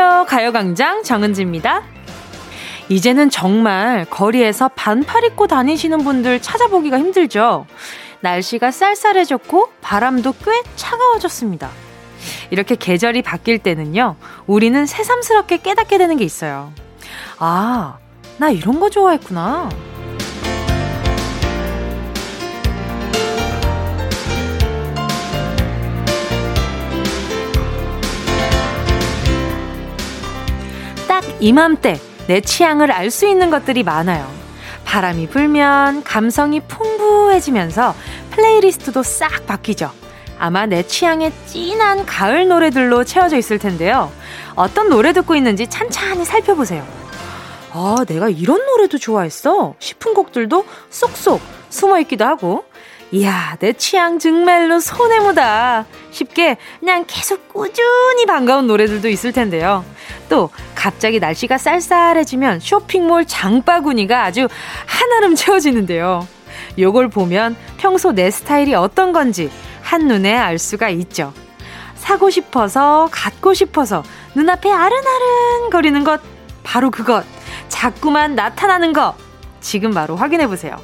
안녕하세요. 가요광장 정은지입니다. 이제는 정말 거리에서 반팔 입고 다니시는 분들 찾아보기가 힘들죠. 날씨가 쌀쌀해졌고 바람도 꽤 차가워졌습니다. 이렇게 계절이 바뀔 때는요, 우리는 새삼스럽게 깨닫게 되는 게 있어요. 아, 나 이런 거 좋아했구나. 이맘때 내 취향을 알 수 있는 것들이 많아요. 바람이 불면 감성이 풍부해지면서 플레이리스트도 싹 바뀌죠. 아마 내 취향에 진한 가을 노래들로 채워져 있을 텐데요. 어떤 노래 듣고 있는지 찬찬히 살펴보세요. 아, 내가 이런 노래도 좋아했어? 싶은 곡들도 쏙쏙 숨어 있기도 하고, 이야, 내 취향 정말로 손에 묻다. 쉽게 그냥 계속 꾸준히 반가운 노래들도 있을 텐데요. 또, 갑자기 날씨가 쌀쌀해지면 쇼핑몰 장바구니가 아주 한아름 채워지는데요. 요걸 보면 평소 내 스타일이 어떤 건지 한눈에 알 수가 있죠. 사고 싶어서, 갖고 싶어서, 눈앞에 아른아른 거리는 것, 바로 그것. 자꾸만 나타나는 것. 지금 바로 확인해 보세요.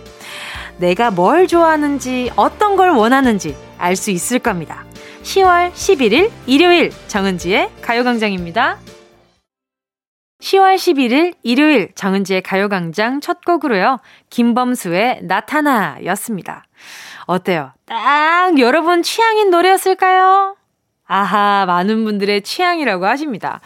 내가 뭘 좋아하는지 어떤 걸 원하는지 알 수 있을 겁니다. 10월 11일 일요일 정은지의 가요광장입니다. 10월 11일 일요일 정은지의 가요광장 첫 곡으로요. 김범수의 나타나 였습니다. 어때요? 딱 여러분 취향인 노래였을까요? 아하, 많은 분들의 취향이라고 하십니다.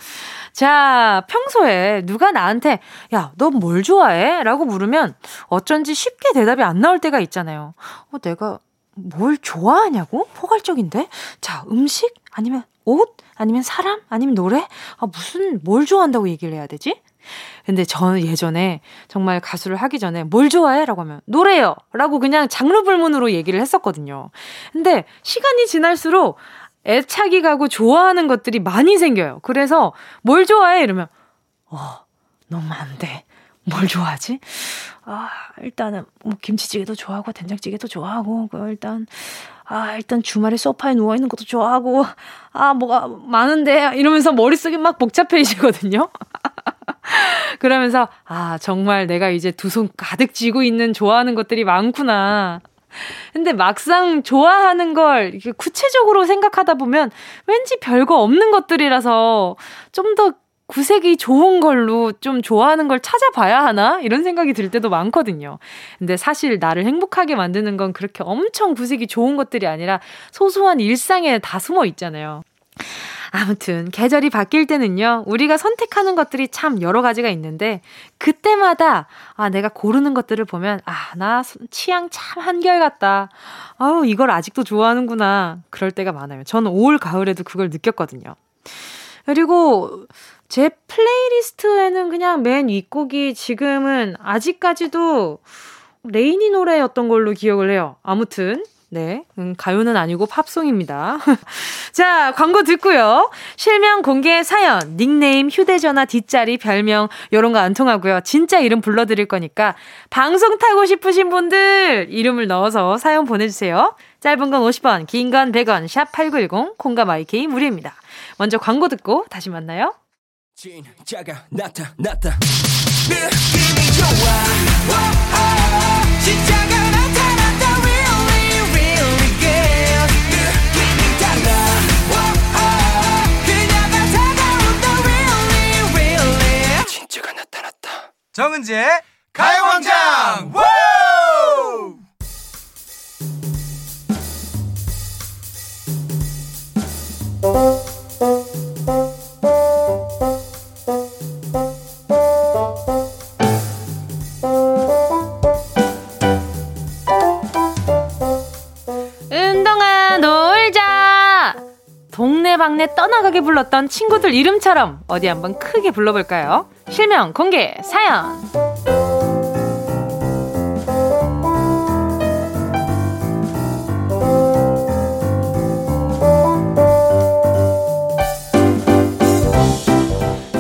자, 평소에 누가 나한테, 야, 너 뭘 좋아해? 라고 물으면 어쩐지 쉽게 대답이 안 나올 때가 있잖아요. 어, 내가 뭘 좋아하냐고? 포괄적인데? 자, 음식? 아니면 옷? 아니면 사람? 아니면 노래? 아, 무슨, 뭘 좋아한다고 얘기를 해야 되지? 근데 저는 예전에 정말 가수를 하기 전에 뭘 좋아해? 라고 하면 노래요! 라고 그냥 장르 불문으로 얘기를 했었거든요. 근데 시간이 지날수록 애착이 가고 좋아하는 것들이 많이 생겨요. 그래서 뭘 좋아해? 이러면, 어, 너무 안 돼. 뭘 좋아하지? 아, 일단은 뭐 김치찌개도 좋아하고 된장찌개도 좋아하고 그 일단 아, 일단 주말에 소파에 누워 있는 것도 좋아하고 아, 뭐가 많은데 이러면서 머릿속이 막 복잡해지거든요. 그러면서 아, 정말 내가 이제 두 손 가득 쥐고 있는 좋아하는 것들이 많구나. 근데 막상 좋아하는 걸 구체적으로 생각하다 보면 왠지 별거 없는 것들이라서 좀 더 구색이 좋은 걸로 좀 좋아하는 걸 찾아봐야 하나? 이런 생각이 들 때도 많거든요. 근데 사실 나를 행복하게 만드는 건 그렇게 엄청 구색이 좋은 것들이 아니라 소소한 일상에 다 숨어 있잖아요. 아무튼 계절이 바뀔 때는요. 우리가 선택하는 것들이 참 여러 가지가 있는데 그때마다 아 내가 고르는 것들을 보면 아 나 취향 참 한결같다. 아우 이걸 아직도 좋아하는구나. 그럴 때가 많아요. 저는 올 가을에도 그걸 느꼈거든요. 그리고 제 플레이리스트에는 그냥 맨 윗곡이 지금은 아직까지도 레이니 노래였던 걸로 기억을 해요. 아무튼 네, 음, 가요는 아니고 팝송입니다. 자, 광고 듣고요. 실명 공개 사연, 닉네임, 휴대전화, 뒷자리, 별명, 요런 거 안 통하고요. 진짜 이름 불러드릴 거니까, 방송 타고 싶으신 분들, 이름을 넣어서 사연 보내주세요. 짧은 건 50원, 긴 건 100원, 샵 8910, 콩과 마이케이 무료입니다. 먼저 광고 듣고 다시 만나요. 진짜가 나타났다. 느낌이 좋아. 진짜가 정은지의 가요광장 동네방네 떠나가게 불렀던 친구들 이름처럼 어디 한번 크게 불러볼까요? 실명 공개 사연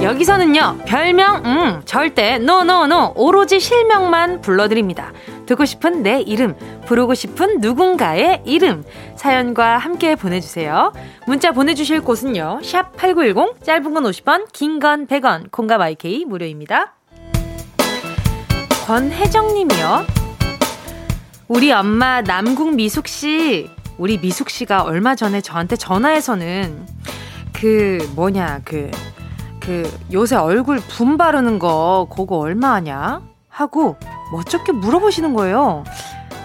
여기서는요 별명 음 절대 노노노 오로지 실명만 불러드립니다 듣고 싶은 내 이름, 부르고 싶은 누군가의 이름, 사연과 함께 보내주세요. 문자 보내주실 곳은요, 샵 8910, 짧은 건 50원, 긴 건 100원, 콩과 마이케이 무료입니다. 권혜정 님이요. 우리 엄마 남궁 미숙 씨, 우리 미숙 씨가 얼마 전에 저한테 전화해서는 그 뭐냐, 그, 그 요새 얼굴 분 바르는 거 그거 얼마 하냐? 하고 멋쩍게 물어보시는 거예요.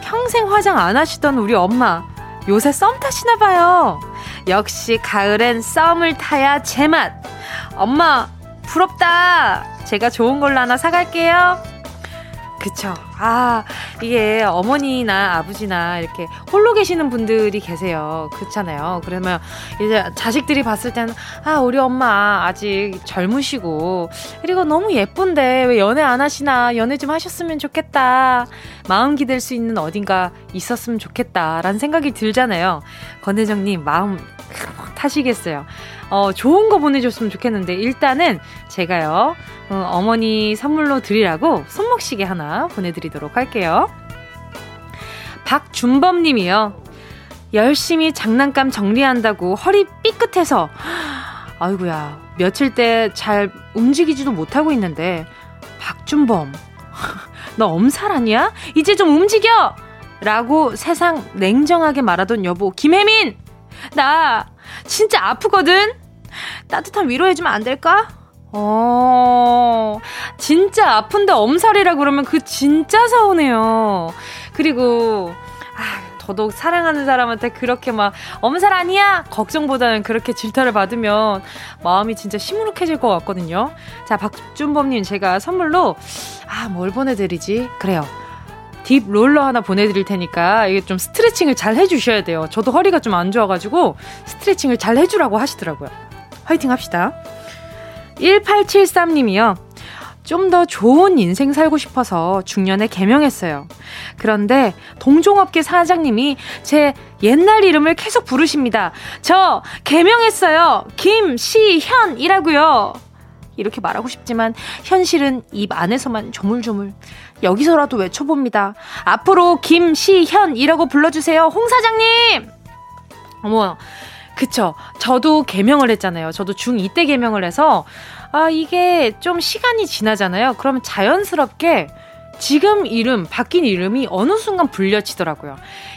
평생 화장 안 하시던 우리 엄마. 요새 썸 타시나 봐요. 역시 가을엔 썸을 타야 제맛. 엄마, 부럽다. 제가 좋은 걸로 하나 사갈게요. 그쵸. 아, 이게 어머니나 아버지나 이렇게 홀로 계시는 분들이 계세요. 그렇잖아요. 그러면 이제 자식들이 봤을 때는, 아, 우리 엄마 아직 젊으시고, 그리고 너무 예쁜데 왜 연애 안 하시나, 연애 좀 하셨으면 좋겠다. 마음 기댈 수 있는 어딘가 있었으면 좋겠다. 라는 생각이 들잖아요. 권혜정 님, 마음 타시겠어요. 어, 좋은 거 보내줬으면 좋겠는데, 일단은 제가요, 어, 머니 선물로 드리라고 손목시계 하나 보내드리도록 할게요. 박준범 님이요. 열심히 장난감 정리한다고 허리 삐끗해서, 아이구야 며칠 때 잘 움직이지도 못하고 있는데, 박준범, 너 엄살 아니야? 이제 좀 움직여! 라고 세상 냉정하게 말하던 여보, 김혜민! 나 진짜 아프거든? 따뜻한 위로해주면 안 될까? 어, 진짜 아픈데 엄살이라 그러면 그 진짜 서운해요. 그리고, 아, 더더욱 사랑하는 사람한테 그렇게 막 엄살 아니야 걱정보다는 그렇게 질타를 받으면 마음이 진짜 시무룩해질 것 같거든요. 자 박준범님 제가 선물로 아 뭘 보내드리지? 그래요. 딥 롤러 하나 보내드릴 테니까 이게 좀 스트레칭을 잘 해주셔야 돼요. 저도 허리가 좀 안 좋아가지고 스트레칭을 잘 해주라고 하시더라고요. 화이팅 합시다. 1873님이요. 좀더 좋은 인생 살고 싶어서 중년에 개명했어요. 그런데 동종업계 사장님이 제 옛날 이름을 계속 부르십니다. 저 개명했어요. 김시현이라고요. 이렇게 말하고 싶지만 현실은 입 안에서만 조물조물. 여기서라도 외쳐봅니다. 앞으로 김시현이라고 불러주세요. 홍 사장님! 어머, 그쵸. 저도 개명을 했잖아요. 저도 중2 때 개명을 해서, 아, 이게 좀 시간이 지나잖아요. 그러면 자연스럽게 지금 이름, 바뀐 이름이 어느 순간 불려치더라고요.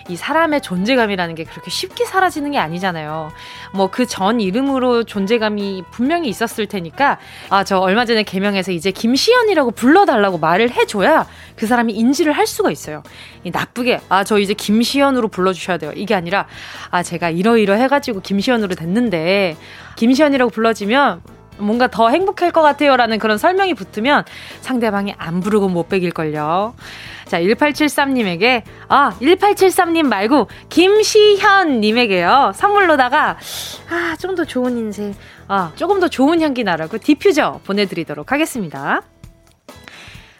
이 사람의 존재감이라는 게 그렇게 쉽게 사라지는 게 아니잖아요. 뭐 그 전 이름으로 존재감이 분명히 있었을 테니까, 아, 저 얼마 전에 개명해서 이제 김시연이라고 불러달라고 말을 해줘야 그 사람이 인지를 할 수가 있어요. 나쁘게, 아, 저 이제 김시연으로 불러주셔야 돼요. 이게 아니라, 아, 제가 이러이러 해가지고 김시연으로 됐는데, 김시연이라고 불러지면 뭔가 더 행복할 것 같아요 라는 그런 설명이 붙으면 상대방이 안 부르고 못 배길걸요. 자, 1873님에게, 아, 1873님 말고, 김시현님에게요, 선물로다가, 아, 좀 더 좋은 인생, 아, 조금 더 좋은 향기 나라고 디퓨저 보내드리도록 하겠습니다.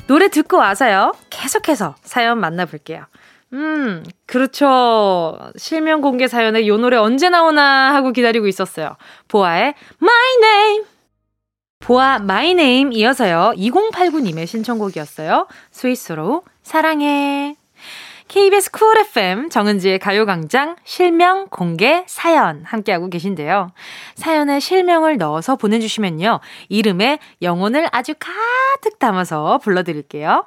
노래 듣고 와서요, 계속해서 사연 만나볼게요. 음, 그렇죠. 실명 공개 사연에 요 노래 언제 나오나 하고 기다리고 있었어요. 보아의 My Name. 보아 My Name 이어서요. 2089님의 신청곡이었어요. 스위스로 사랑해. KBS Cool FM 정은지의 가요광장 실명 공개 사연 함께하고 계신데요. 사연에 실명을 넣어서 보내주시면요. 이름에 영혼을 아주 가득 담아서 불러드릴게요.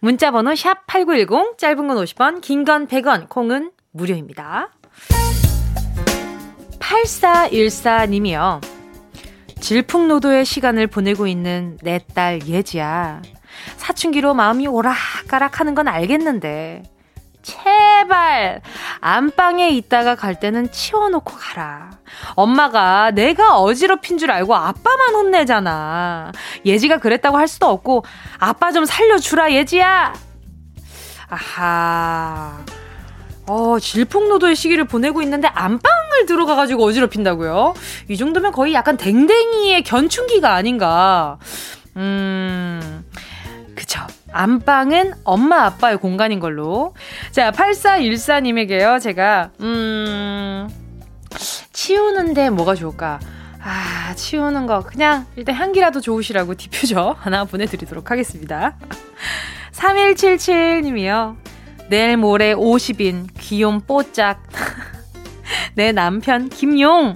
문자번호 샵8910 짧은 건 50원 긴 건 100원 콩은 무료입니다. 8414님이요. 질풍노도의 시간을 보내고 있는 내 딸 예지야. 사춘기로 마음이 오락가락 하는 건 알겠는데, 제발, 안방에 있다가 갈 때는 치워놓고 가라. 엄마가 내가 어지럽힌 줄 알고 아빠만 혼내잖아. 예지가 그랬다고 할 수도 없고, 아빠 좀 살려주라, 예지야! 아하. 어, 질풍노도의 시기를 보내고 있는데 안방을 들어가가지고 어지럽힌다고요? 이 정도면 거의 약간 댕댕이의 견춘기가 아닌가. 음, 그쵸. 안방은 엄마 아빠의 공간인 걸로. 자, 8414님에게요, 제가, 음, 치우는데 뭐가 좋을까? 아, 치우는 거. 그냥 일단 향기라도 좋으시라고 디퓨저 하나 보내드리도록 하겠습니다. 3177님이요. 내일 모레 50인 귀염 뽀짝. 내 남편 김용.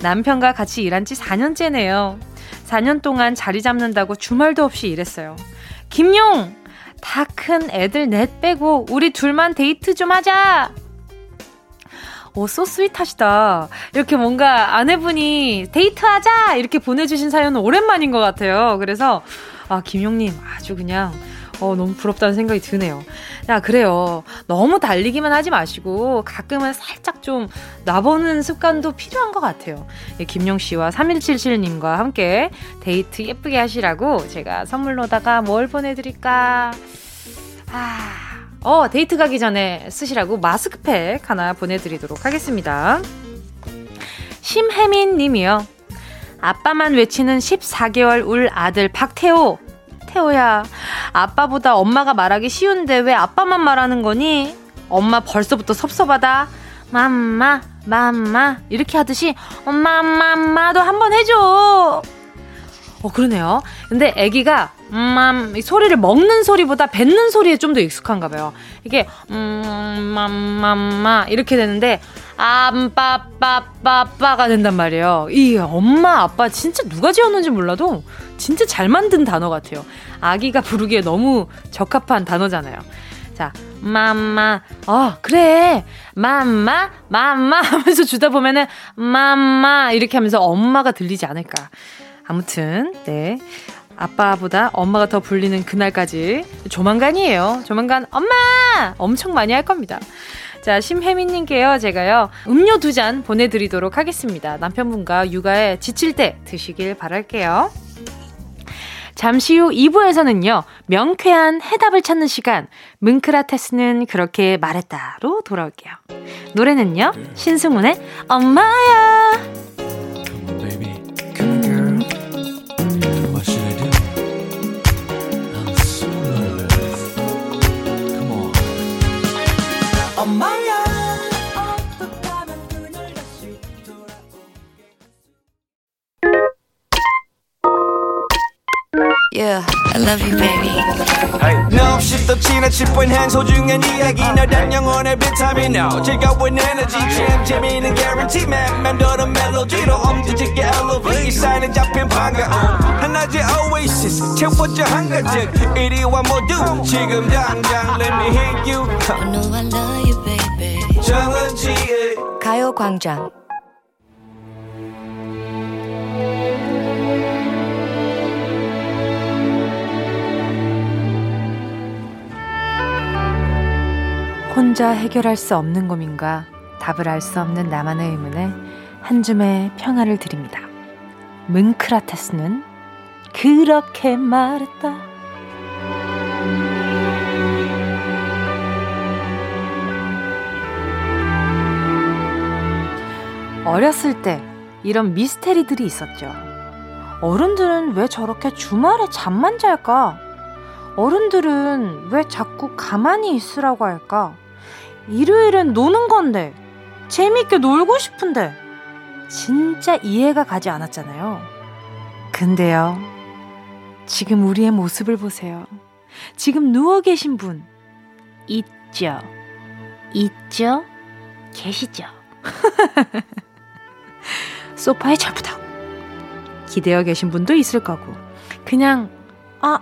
남편과 같이 일한 지 4년째네요. 4년 동안 자리 잡는다고 주말도 없이 일했어요. 김용! 다 큰 애들 넷 빼고 우리 둘만 데이트 좀 하자! 오, so sweet하시다. 이렇게 뭔가 아내분이 데이트하자! 이렇게 보내주신 사연은 오랜만인 것 같아요. 그래서, 아, 김용님 아주 그냥 어, 너무 부럽다는 생각이 드네요. 야, 그래요. 너무 달리기만 하지 마시고 가끔은 살짝 좀 놔보는 습관도 필요한 것 같아요. 예, 김용 씨와 3177님과 함께 데이트 예쁘게 하시라고 제가 선물로다가 뭘 보내드릴까? 아, 어, 데이트 가기 전에 쓰시라고 마스크팩 하나 보내드리도록 하겠습니다. 심혜민 님이요. 아빠만 외치는 14개월 울 아들 박태호. 태호야, 아빠보다 엄마가 말하기 쉬운데 왜 아빠만 말하는 거니? 엄마 벌써부터 섭섭하다. 맘마, 맘마. 이렇게 하듯이 엄마, 맘마도 한번 해줘. 어, 그러네요. 근데 아기가 음, 소리를 먹는 소리보다 뱉는 소리에 좀 더 익숙한가 봐요. 이게 음, 맘맘마 이렇게 되는데 암빠빠빠빠가 된단 말이에요. 이 엄마 아빠 진짜 누가 지었는지 몰라도 진짜 잘 만든 단어 같아요. 아기가 부르기에 너무 적합한 단어잖아요. 자, 맘마, 어, 그래. 맘마, 맘마 하면서 주다 보면은, 맘마, 이렇게 하면서 엄마가 들리지 않을까. 아무튼, 네. 아빠보다 엄마가 더 불리는 그날까지 조만간이에요. 조만간 엄마! 엄청 많이 할 겁니다. 자, 심혜민님께요, 제가요, 음료 두 잔 보내드리도록 하겠습니다. 남편분과 육아에 지칠 때 드시길 바랄게요. 잠시 후 2부에서는요, 명쾌한 해답을 찾는 시간, 뭉크라테스는 그렇게 말했다로 돌아올게요. 노래는요, 신승훈의 엄마야! Yeah, I love you, baby. Hey. No, 없이 또 지나칠 뻔한 소중한 이야기. 너란 영혼의 비타민 O 즐거운 에너지. 참 재미있는 guarantee man. 만들어 멜로디로 엄지짓게 elevate 사인은 잡힌 반가움 하나의 oasis. 채워져 한가득 이리와 모두 지금 당장 let me hit you. I know I love you, baby. 정은지의 가요광장 혼자 해결할 수 없는 고민과 답을 알 수 없는 나만의 의문에 한 줌의 평화를 드립니다. 뭉크라테스는 그렇게 말했다. 어렸을 때 이런 미스테리들이 있었죠. 어른들은 왜 저렇게 주말에 잠만 잘까? 어른들은 왜 자꾸 가만히 있으라고 할까? 일요일은 노는 건데, 재밌게 놀고 싶은데, 진짜 이해가 가지 않았잖아요. 근데요, 지금 우리의 모습을 보세요. 지금 누워 계신 분, 있죠? 있죠? 계시죠? 소파에 절부덕. 기대어 계신 분도 있을 거고, 그냥, 아,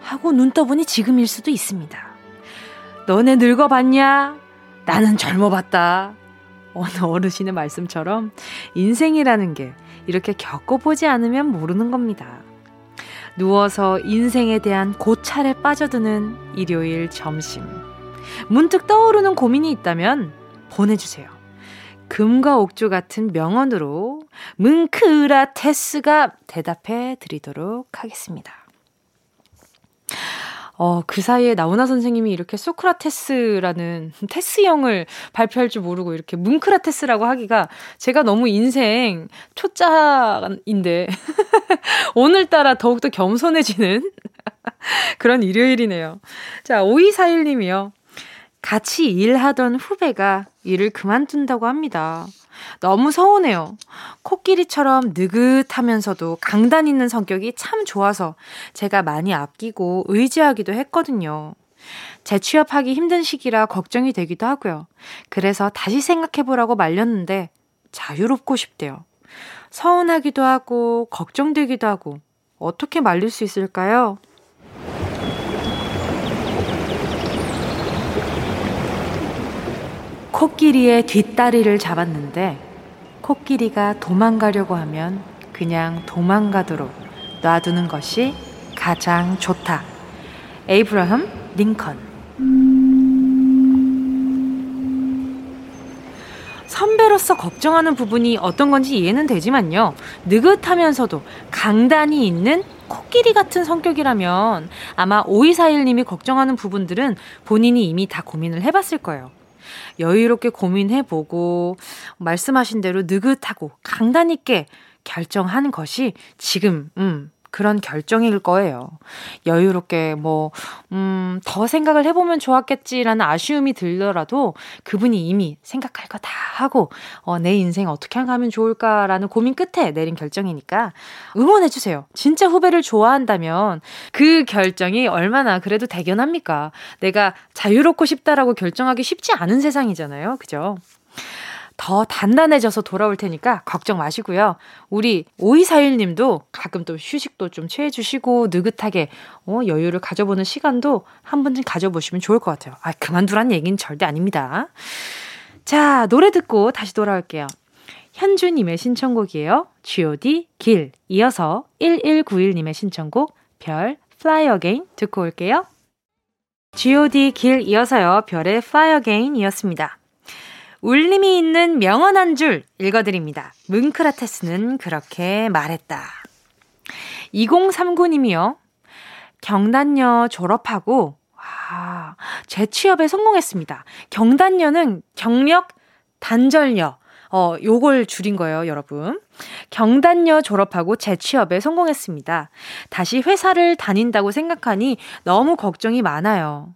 하고 눈 떠보니 지금일 수도 있습니다. 너네 늙어봤냐? 나는 젊어봤다. 어느 어르신의 말씀처럼 인생이라는 게 이렇게 겪어보지 않으면 모르는 겁니다. 누워서 인생에 대한 고찰에 빠져드는 일요일 점심. 문득 떠오르는 고민이 있다면 보내주세요. 금과 옥조 같은 명언으로 뭉크라테스가 대답해 드리도록 하겠습니다. 어, 그 사이에 나훈아 선생님이 이렇게 소크라테스라는 테스형을 발표할 줄 모르고 이렇게 뭉크라테스라고 하기가 제가 너무 인생 초짜인데 오늘따라 더욱더 겸손해지는 그런 일요일이네요. 자, 5241님이요. 같이 일하던 후배가 일을 그만둔다고 합니다. 너무 서운해요. 코끼리처럼 느긋하면서도 강단 있는 성격이 참 좋아서 제가 많이 아끼고 의지하기도 했거든요. 재취업하기 힘든 시기라 걱정이 되기도 하고요. 그래서 다시 생각해보라고 말렸는데 자유롭고 싶대요. 서운하기도 하고 걱정되기도 하고 어떻게 말릴 수 있을까요? 코끼리의 뒷다리를 잡았는데 코끼리가 도망가려고 하면 그냥 도망가도록 놔두는 것이 가장 좋다. 에이브라함 링컨. 선배로서 걱정하는 부분이 어떤 건지 이해는 되지만요. 느긋하면서도 강단이 있는 코끼리 같은 성격이라면 아마 오이사일님이 걱정하는 부분들은 본인이 이미 다 고민을 해봤을 거예요. 여유롭게 고민해보고 말씀하신 대로 느긋하고 강단 있게 결정한 것이 지금 음 그런 결정일 거예요. 여유롭게 뭐, 음, 더 생각을 해보면 좋았겠지라는 아쉬움이 들더라도 그분이 이미 생각할 거 다 하고, 어, 내 인생 어떻게 하면 좋을까라는 고민 끝에 내린 결정이니까 응원해주세요. 진짜 후배를 좋아한다면 그 결정이 얼마나 그래도 대견합니까? 내가 자유롭고 싶다라고 결정하기 쉽지 않은 세상이잖아요. 그죠? 더 단단해져서 돌아올 테니까 걱정 마시고요. 우리 5241님도 가끔 또 휴식도 좀 취해 주시고 느긋하게 어, 여유를 가져보는 시간도 한 번쯤 가져보시면 좋을 것 같아요. 아, 그만두란 얘기는 절대 아닙니다. 자, 노래 듣고 다시 돌아올게요. 현주님의 신청곡이에요. G.O.D. 길. 이어서 1191님의 신청곡 별, Fly Again 듣고 올게요. G.O.D. 길 이어서요. 별의 Fly Again 이었습니다. 울림이 있는 명언 한 줄 읽어드립니다. 뭉크라테스는 그렇게 말했다. 2039님이요. 경단녀 졸업하고, 와, 재취업에 성공했습니다. 경단녀는 경력 단절녀. 어, 요걸 줄인 거예요, 여러분. 경단녀 졸업하고 재취업에 성공했습니다. 다시 회사를 다닌다고 생각하니 너무 걱정이 많아요.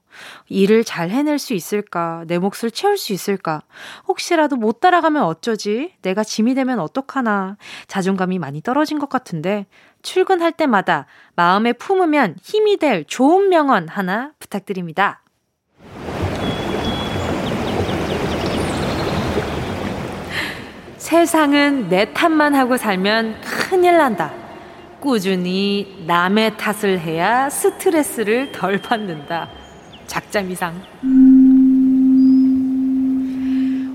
일을 잘 해낼 수 있을까? 내 몫을 채울 수 있을까? 혹시라도 못 따라가면 어쩌지? 내가 짐이 되면 어떡하나? 자존감이 많이 떨어진 것 같은데 출근할 때마다 마음에 품으면 힘이 될 좋은 명언 하나 부탁드립니다. 세상은 내 탓만 하고 살면 큰일 난다. 꾸준히 남의 탓을 해야 스트레스를 덜 받는다. 작자미상.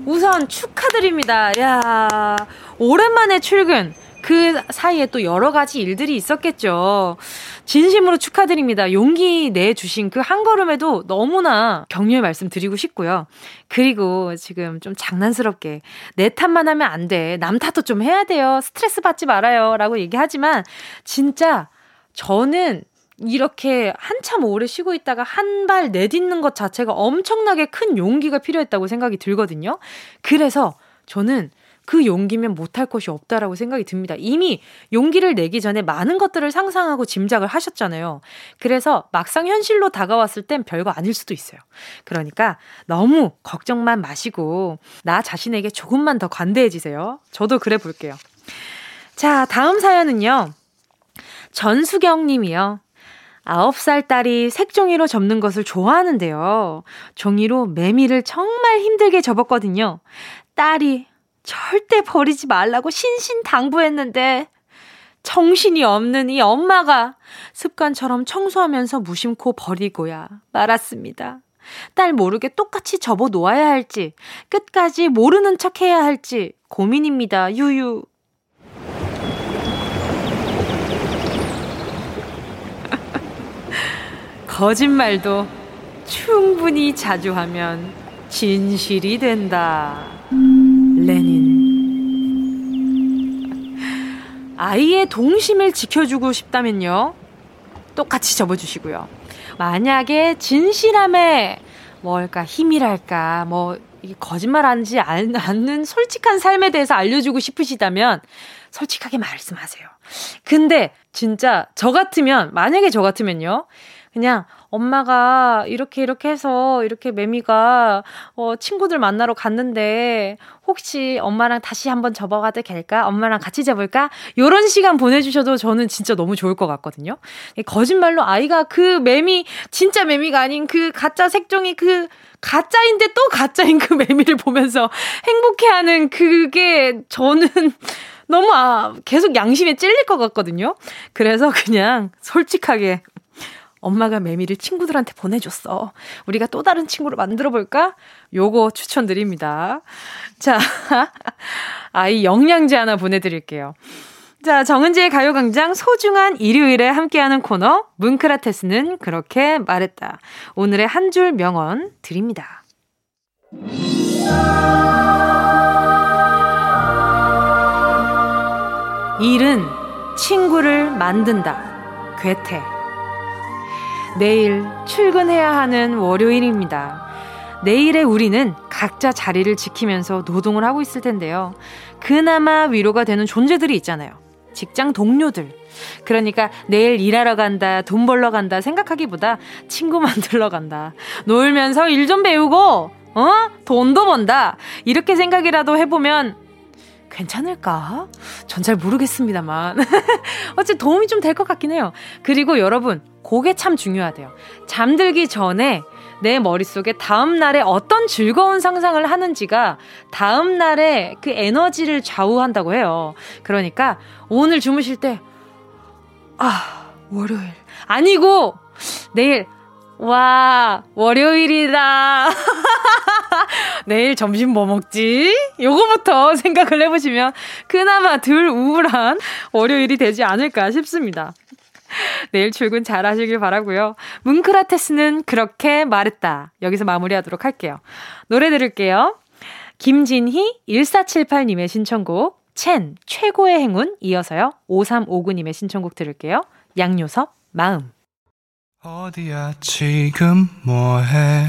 우선 축하드립니다. 야, 오랜만에 출근. 그 사이에 또 여러 가지 일들이 있었겠죠. 진심으로 축하드립니다. 용기 내주신 그 한 걸음에도 너무나 격려의 말씀 드리고 싶고요. 그리고 지금 좀 장난스럽게 내 탓만 하면 안 돼. 남 탓도 좀 해야 돼요. 스트레스 받지 말아요. 라고 얘기하지만 진짜 저는 이렇게 한참 오래 쉬고 있다가 한 발 내딛는 것 자체가 엄청나게 큰 용기가 필요했다고 생각이 들거든요. 그래서 저는 그 용기면 못할 것이 없다라고 생각이 듭니다. 이미 용기를 내기 전에 많은 것들을 상상하고 짐작을 하셨잖아요. 그래서 막상 현실로 다가왔을 땐 별거 아닐 수도 있어요. 그러니까 너무 걱정만 마시고 나 자신에게 조금만 더 관대해지세요. 저도 그래 볼게요. 자, 다음 사연은요. 전수경 님이요. 9살 딸이 색종이로 접는 것을 좋아하는데요. 종이로 매미를 정말 힘들게 접었거든요. 딸이 절대 버리지 말라고 신신당부했는데 정신이 없는 이 엄마가 습관처럼 청소하면서 무심코 버리고야 말았습니다. 딸 모르게 똑같이 접어 놓아야 할지, 끝까지 모르는 척 해야 할지 고민입니다. 유유. 거짓말도 충분히 자주 하면 진실이 된다. 레닌. 아이의 동심을 지켜주고 싶다면요. 똑같이 접어주시고요. 만약에 진실함에 뭘까 힘이랄까 뭐 거짓말하지 않는 솔직한 삶에 대해서 알려주고 싶으시다면 솔직하게 말씀하세요. 근데 진짜 저 같으면 만약에 저 같으면요. 그냥 엄마가 이렇게 이렇게 해서 이렇게 매미가 어 친구들 만나러 갔는데 혹시 엄마랑 다시 한번 접어가도 될까? 엄마랑 같이 접을까? 요런 시간 보내주셔도 저는 진짜 너무 좋을 것 같거든요. 거짓말로 아이가 그 매미, 진짜 매미가 아닌 그 가짜 색종이 그 가짜인데 또 가짜인 그 매미를 보면서 행복해하는 그게 저는 너무 아, 계속 양심에 찔릴 것 같거든요. 그래서 그냥 솔직하게 엄마가 매미를 친구들한테 보내줬어. 우리가 또 다른 친구를 만들어 볼까? 요거 추천드립니다. 자, 아이 영양제 하나 보내드릴게요. 자, 정은지의 가요광장 소중한 일요일에 함께하는 코너, 뭉크라테스는 그렇게 말했다. 오늘의 한 줄 명언 드립니다. 일은 친구를 만든다. 괴테. 내일 출근해야 하는 월요일입니다. 내일의 우리는 각자 자리를 지키면서 노동을 하고 있을 텐데요. 그나마 위로가 되는 존재들이 있잖아요. 직장 동료들. 그러니까 내일 일하러 간다, 돈 벌러 간다 생각하기보다 친구 만들러 간다. 놀면서 일 좀 배우고, 어? 돈도 번다. 이렇게 생각이라도 해보면 괜찮을까? 전 잘 모르겠습니다만. 어째 도움이 좀 될 것 같긴 해요. 그리고 여러분, 그게 참 중요하대요. 잠들기 전에 내 머릿속에 다음날에 어떤 즐거운 상상을 하는지가 다음날에 그 에너지를 좌우한다고 해요. 그러니까 오늘 주무실 때, 아, 월요일. 아니고, 내일, 와, 월요일이다. 내일 점심 뭐 먹지? 요거부터 생각을 해보시면 그나마 덜 우울한 월요일이 되지 않을까 싶습니다. 내일 출근 잘 하시길 바라고요. 뭉크라테스는 그렇게 말했다. 여기서 마무리하도록 할게요. 노래 들을게요. 김진희 1478님의 신청곡 첸 최고의 행운 이어서요. 5359님의 신청곡 들을게요. 양요섭 마음 어디야 지금 뭐해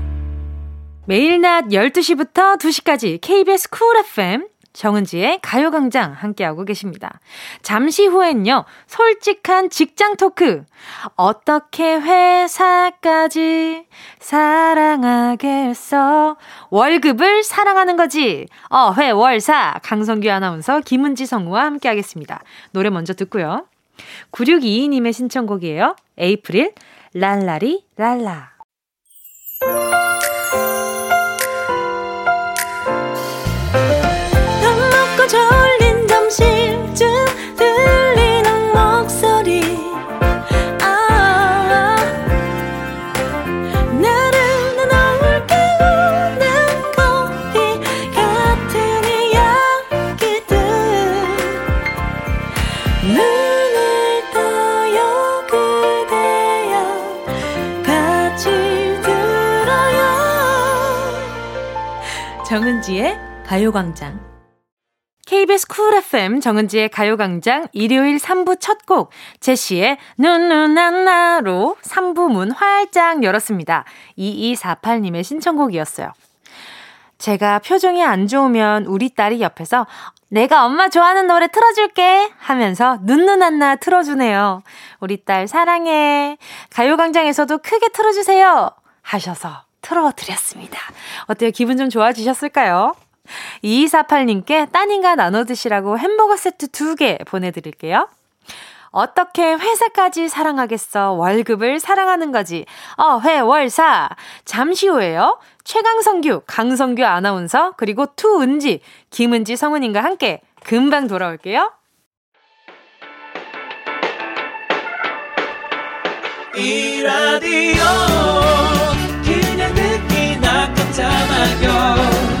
매일 낮 12시부터 2시까지 KBS Cool FM 정은지의 가요광장 함께하고 계십니다. 잠시 후엔요, 솔직한 직장 토크. 어떻게 회사까지 사랑하겠어? 월급을 사랑하는 거지. 어, 회, 월, 사. 강성규 아나운서, 김은지 성우와 함께하겠습니다. 노래 먼저 듣고요. 9622님의 신청곡이에요. 에이프릴, 랄라리, 랄라. 가요광장. KBS 쿨 FM 정은지의 가요광장 일요일 3부 첫 곡, 제시의 눈눈안나로 3부 문 활짝 열었습니다. 2248님의 신청곡이었어요. 제가 표정이 안 좋으면 우리 딸이 옆에서 내가 엄마 좋아하는 노래 틀어줄게 하면서 눈눈안나 틀어주네요. 우리 딸 사랑해. 가요광장에서도 크게 틀어주세요. 하셔서 틀어드렸습니다. 어때요? 기분 좀 좋아지셨을까요? 2248님께 따님과 나눠 드시라고 햄버거 세트 2개 보내드릴게요. 어떻게 회사까지 사랑하겠어? 월급을 사랑하는 거지. 어, 회, 월, 사. 잠시 후에요. 최강성규, 강성규 아나운서, 그리고 투은지, 김은지 성우님과 함께 금방 돌아올게요. 이 라디오 그냥 듣기 나 깜짝마요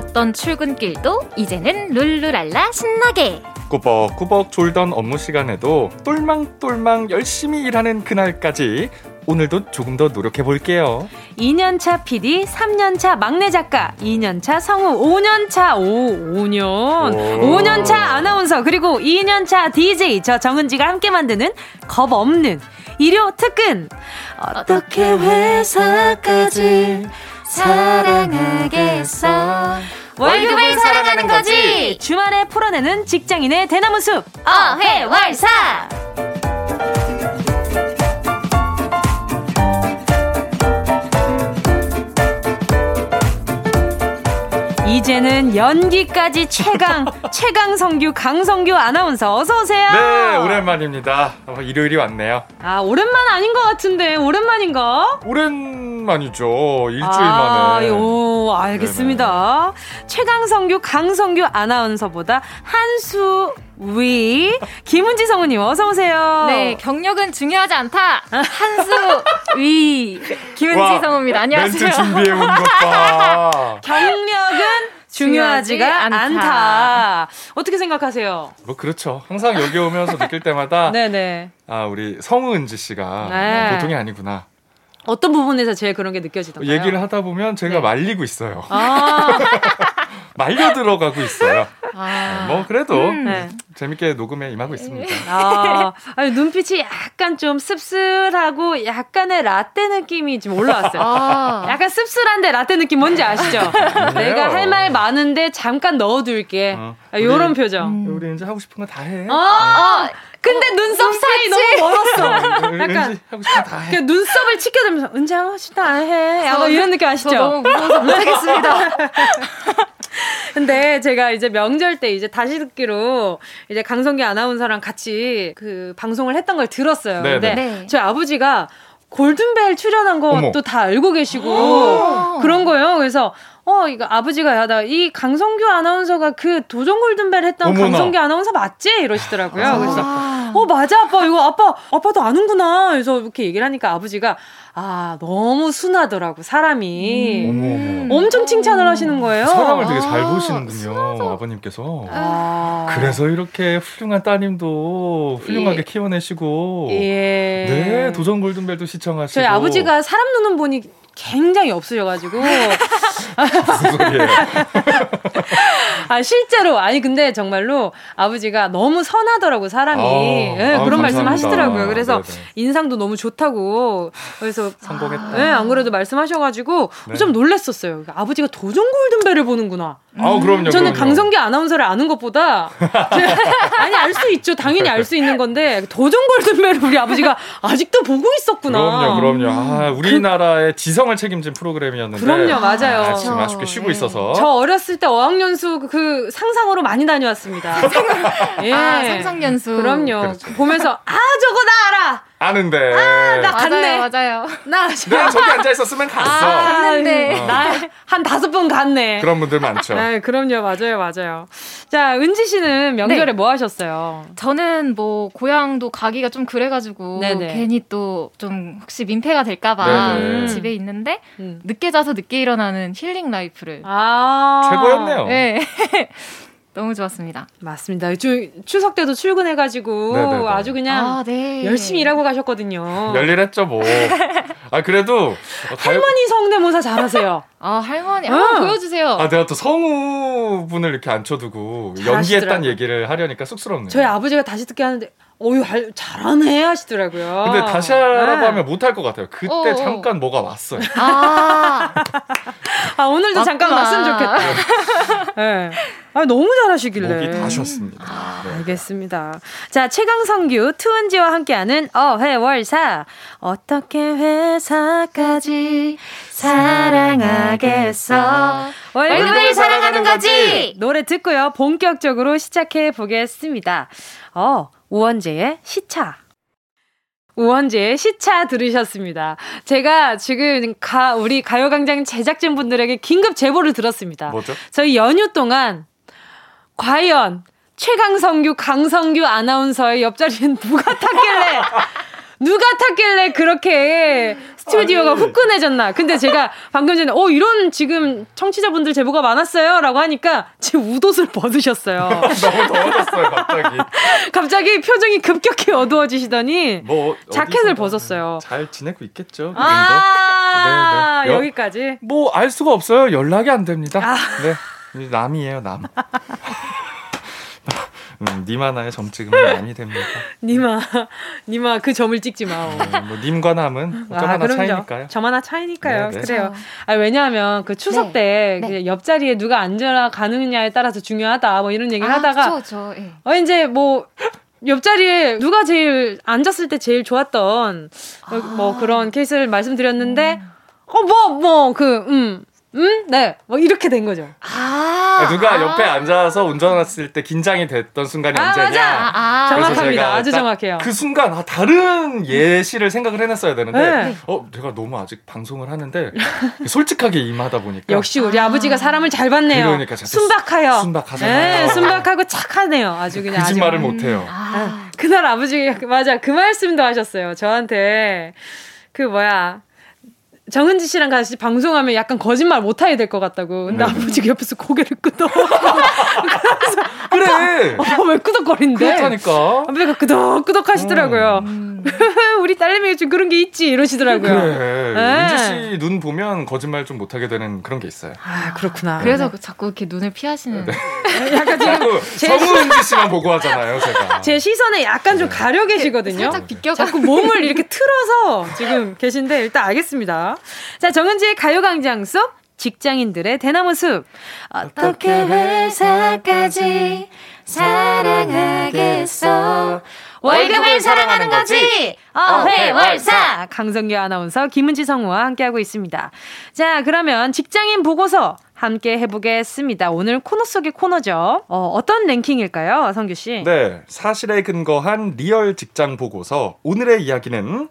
걷던 출근길도 이제는 룰루랄라 신나게 꾸벅꾸벅 졸던 업무 시간에도 똘망똘망 열심히 일하는 그날까지 오늘도 조금 더 노력해 볼게요. 2년차 PD, 3년차 막내 작가, 2년차 성우, 5년차, 오, 5년. 오. 5년차 아나운서, 그리고 2년차 DJ, 저 정은지가 함께 만드는 겁 없는 일요 특근. 어떻게 회사까지 사랑하겠어. 월급을 사랑하는 거지! 주말에 풀어내는 직장인의 대나무 숲. 어해월사 이제는 연기까지 최강, 최강 성규, 강성규 아나운서 어서 오세요. 네, 오랜만입니다. 어, 일요일이 왔네요. 아, 오랜만 아닌 것 같은데, 오랜만인가? 오랜만이죠. 일주일 아, 만에. 요, 알겠습니다. 최강 성규, 강성규 아나운서보다 한수 위. 김은지 성우님, 어서오세요. 네 경력은 중요하지 않다 한수 위 김은지 와, 성우입니다 안녕하세요 멘트 준비해 온 것 봐. 경력은 중요하지가 중요하지 않다. 않다. 어떻게 생각하세요? 뭐 그렇죠. 항상 여기 오면서 느낄 때마다 네네. 아 우리 성우 은지 씨가 네. 보통이 아니구나. 어떤 부분에서 제일 그런 게 느껴지던가요? 얘기를 하다 보면 제가 네. 말리고 있어요. 아, 말려 들어가고 있어요. 아, 뭐 그래도 네. 재밌게 녹음에 임하고 있습니다. 아, 아니, 눈빛이 약간 좀 씁쓸하고 약간의 라떼 느낌이 좀 올라왔어요. 아. 약간 씁쓸한데 라떼 느낌 뭔지 아시죠? 내가 할 말 많은데 잠깐 넣어둘게. 어, 아, 요런 우리- 표정. 우리 이제 하고 싶은 거 다 해. 어, 어, 근데 눈썹 사이 너무 멀었어. 은- 약간 은지 하고 싶은 거다 해. 그 눈썹을 치켜들면서 은지 하고 싶다 안 해. 약간 이런 느낌 아시죠? 저 너무 무서워서 못하겠습니다 근데 제가 이제 명절 때 이제 다시 듣기로 이제 강성기 아나운서랑 같이 그 방송을 했던 걸 들었어요. 네네. 근데 네. 저희 아버지가 골든벨 출연한. 것도 다 알고 계시고 그런 거예요. 그래서 어 이거 아버지가 야다 이 강성규 아나운서가 그 도전 골든벨 했던 어머나. 강성규 아나운서 맞지 이러시더라고요. 그래서 아. 어 맞아 아빠 이거 아빠 아빠도 아는구나. 그래서 이렇게 얘기를 하니까 아버지가 아 너무 순하더라고 사람이 어머, 어머. 엄청 칭찬을 하시는 거예요. 사람을 되게 잘 아, 보시는군요, 아버님께서. 아. 그래서 이렇게 훌륭한 따님도 훌륭하게 예. 키워내시고, 예. 네 도전 골든벨도 시청하시고. 저희 아버지가 사람 눈은 보니 굉장히 없으셔가지고 무슨 소리예요? 아 실제로 아니 근데 정말로 아버지가 너무 선하더라고 사람이 아, 예, 아, 그런 말씀. 하시더라고요. 그래서 네네. 인상도 너무 좋다고 그래서 성공했다. 예, 안 그래도 말씀하셔가지고 네. 좀 놀랬었어요. 아버지가 도전 골든벨을 보는구나. 아, 그럼요. 저는 그럼요. 강성기 아나운서를 아는 것보다 아니 알 수 있죠. 당연히 알 수 있는 건데 도전 골든벨을 우리 아버지가 아직도 보고 있었구나. 그럼요, 그럼요. 아, 우리나라의 지성 을 책임진 프로그램이었는데. 그럼요, 맞아요. 아, 지금 저, 아쉽게 쉬고 네. 있어서. 저 어렸을 때 어학연수 그 상상으로 많이 다녀왔습니다. 예. 아 상상연수 그럼요. 그렇죠. 보면서 아 저거 나 알아. 아는데. 나 갔네. 맞아요 맞아요 나 내가 저기 앉아 있었으면 갔어. 아, 갔는데. 어. 나한 다섯 번 갔네. 그런 분들 많죠. 네, 그럼요. 맞아요. 맞아요. 자, 은지 씨는 명절에 네. 뭐 하셨어요? 저는 뭐 고향도 가기가 좀 그래가지고 네네. 괜히 또 좀 혹시 민폐가 될까봐 네네. 집에 있는데 음. 늦게 자서 늦게 일어나는 힐링 라이프를 아. 최고였네요. 네 너무 좋았습니다. 맞습니다. 추, 추석 때도 출근해가지고 네네네. 아주 그냥 아, 네. 열심히 일하고 가셨거든요. 열일했죠, 뭐. 아, 그래도. 가요- 할머니 성대모사 잘하세요. 아 할머니 한번 응. 보여주세요. 아, 내가 또 성우분을 이렇게 앉혀두고. 연기했다는 얘기를 하려니까 쑥스럽네요. 저희 아버지가 다시 듣게 하는데, 어유 잘하네 하시더라고요. 근데 다시 하라고 네. 하면 못할 것 같아요. 그때 어어. 잠깐 뭐가 왔어요. 아, 아, 오늘도 잠깐 맞구나. 왔으면 좋겠다. 네. 아, 너무 잘하시길래. 목이 다 쉬었습니다. 네. 알겠습니다. 자, 최강성규, 투은지와 함께하는 어회월사. 어떻게 회사까지 사랑하겠어. 월급을 사랑하는 거지. 노래 듣고요. 본격적으로 시작해 보겠습니다. 어, 우원재의 시차. 우원재의 시차 들으셨습니다. 제가 지금 가, 우리 가요광장 제작진 분들에게 긴급 제보를 들었습니다. 뭐죠? 저희 연휴 동안 과연 최강성규, 강성규 아나운서의 옆자리는 누가 탔길래 누가 탔길래 그렇게 스튜디오가 아니. 후끈해졌나. 근데 제가 방금 전에, 어, 이런 지금 청취자분들 제보가 많았어요. 라고 하니까 제 웃옷을 벗으셨어요. 너무 더워졌어요, 갑자기. 갑자기 표정이 급격히 어두워지시더니 뭐 자켓을 벗었어요. 잘 지내고 있겠죠. 아, 네, 네. 여- 여기까지. 뭐 알 수가 없어요. 연락이 안 됩니다. 아. 네. 남이에요, 남. 음, 님 하나에 점 찍으면 남이 됩니다. 니마, 니마 그 점을 찍지 마. 네, 뭐 님과 남은 뭐점 하나 차이니까요. 점 하나 차이니까요. 네, 네. 그래요. 아 왜냐하면 그 추석 네. 때 네. 그 옆자리에 누가 앉아 가느냐에 따라서 중요하다. 뭐 이런 얘기를 하다가 그쵸, 예. 어 이제 뭐 옆자리에 누가 제일 앉았을 때 제일 좋았던 어, 뭐 그런 케이스를 말씀드렸는데 어뭐 뭐 그 음. 음? 네. 뭐 이렇게 된 거죠. 아, 누가 아. 옆에 앉아서 운전했을 때 긴장이 됐던 순간이 아, 언제냐? 맞아. 아, 아. 정확합니다. 아주 딱 정확해요. 그 순간 아, 다른 예시를 생각을 해냈어야 되는데 네. 어 내가 너무 아직 방송을 하는데 솔직하게 임하다 보니까 역시 우리 아. 버지가 사람을 잘 봤네요. 그러니까 순박하여. 순박하잖아요. 네, 순박하고 착하네요. 아주 그냥 거짓말을 아주. 못해요. 아. 그날 아버지가 맞아 그 말씀도 하셨어요. 저한테 그 뭐야 정은지 씨랑 같이 방송하면 약간 거짓말 못하게 될 것 같다고. 근데 네. 아버지가 옆에서 고개를 끄덕. 그래 어, 왜 끄덕거린대? 그렇다니까. 아버지가 끄덕끄덕 하시더라고요. 음. 우리 딸내미가 좀 그런 게 있지 이러시더라고요. 그래. 네. 은지 씨 눈 보면 거짓말 좀 못하게 되는 그런 게 있어요. 아 그렇구나. 그래서 자꾸 이렇게 눈을 피하시는. 약간 지금 자꾸 성우 은지 씨만 보고 하잖아요, 제가. 제 시선에 약간 좀 네. 가려 계시거든요. 살짝 비껴가. 자꾸 몸을 이렇게 틀어서 지금 계신데 일단 알겠습니다. 자, 정은지의 가요광장 속 직장인들의 대나무 숲. 어떻게 회사까지 사랑하겠어. 월급을 사랑하는 거지. 어회월사. 강성규 아나운서 김은지 성우와 함께하고 있습니다. 자, 그러면 직장인 보고서 함께 해보겠습니다. 오늘 코너 속의 코너죠. 어, 어떤 랭킹일까요, 성규 씨? 네, 사실에 근거한 리얼 직장 보고서 오늘의 이야기는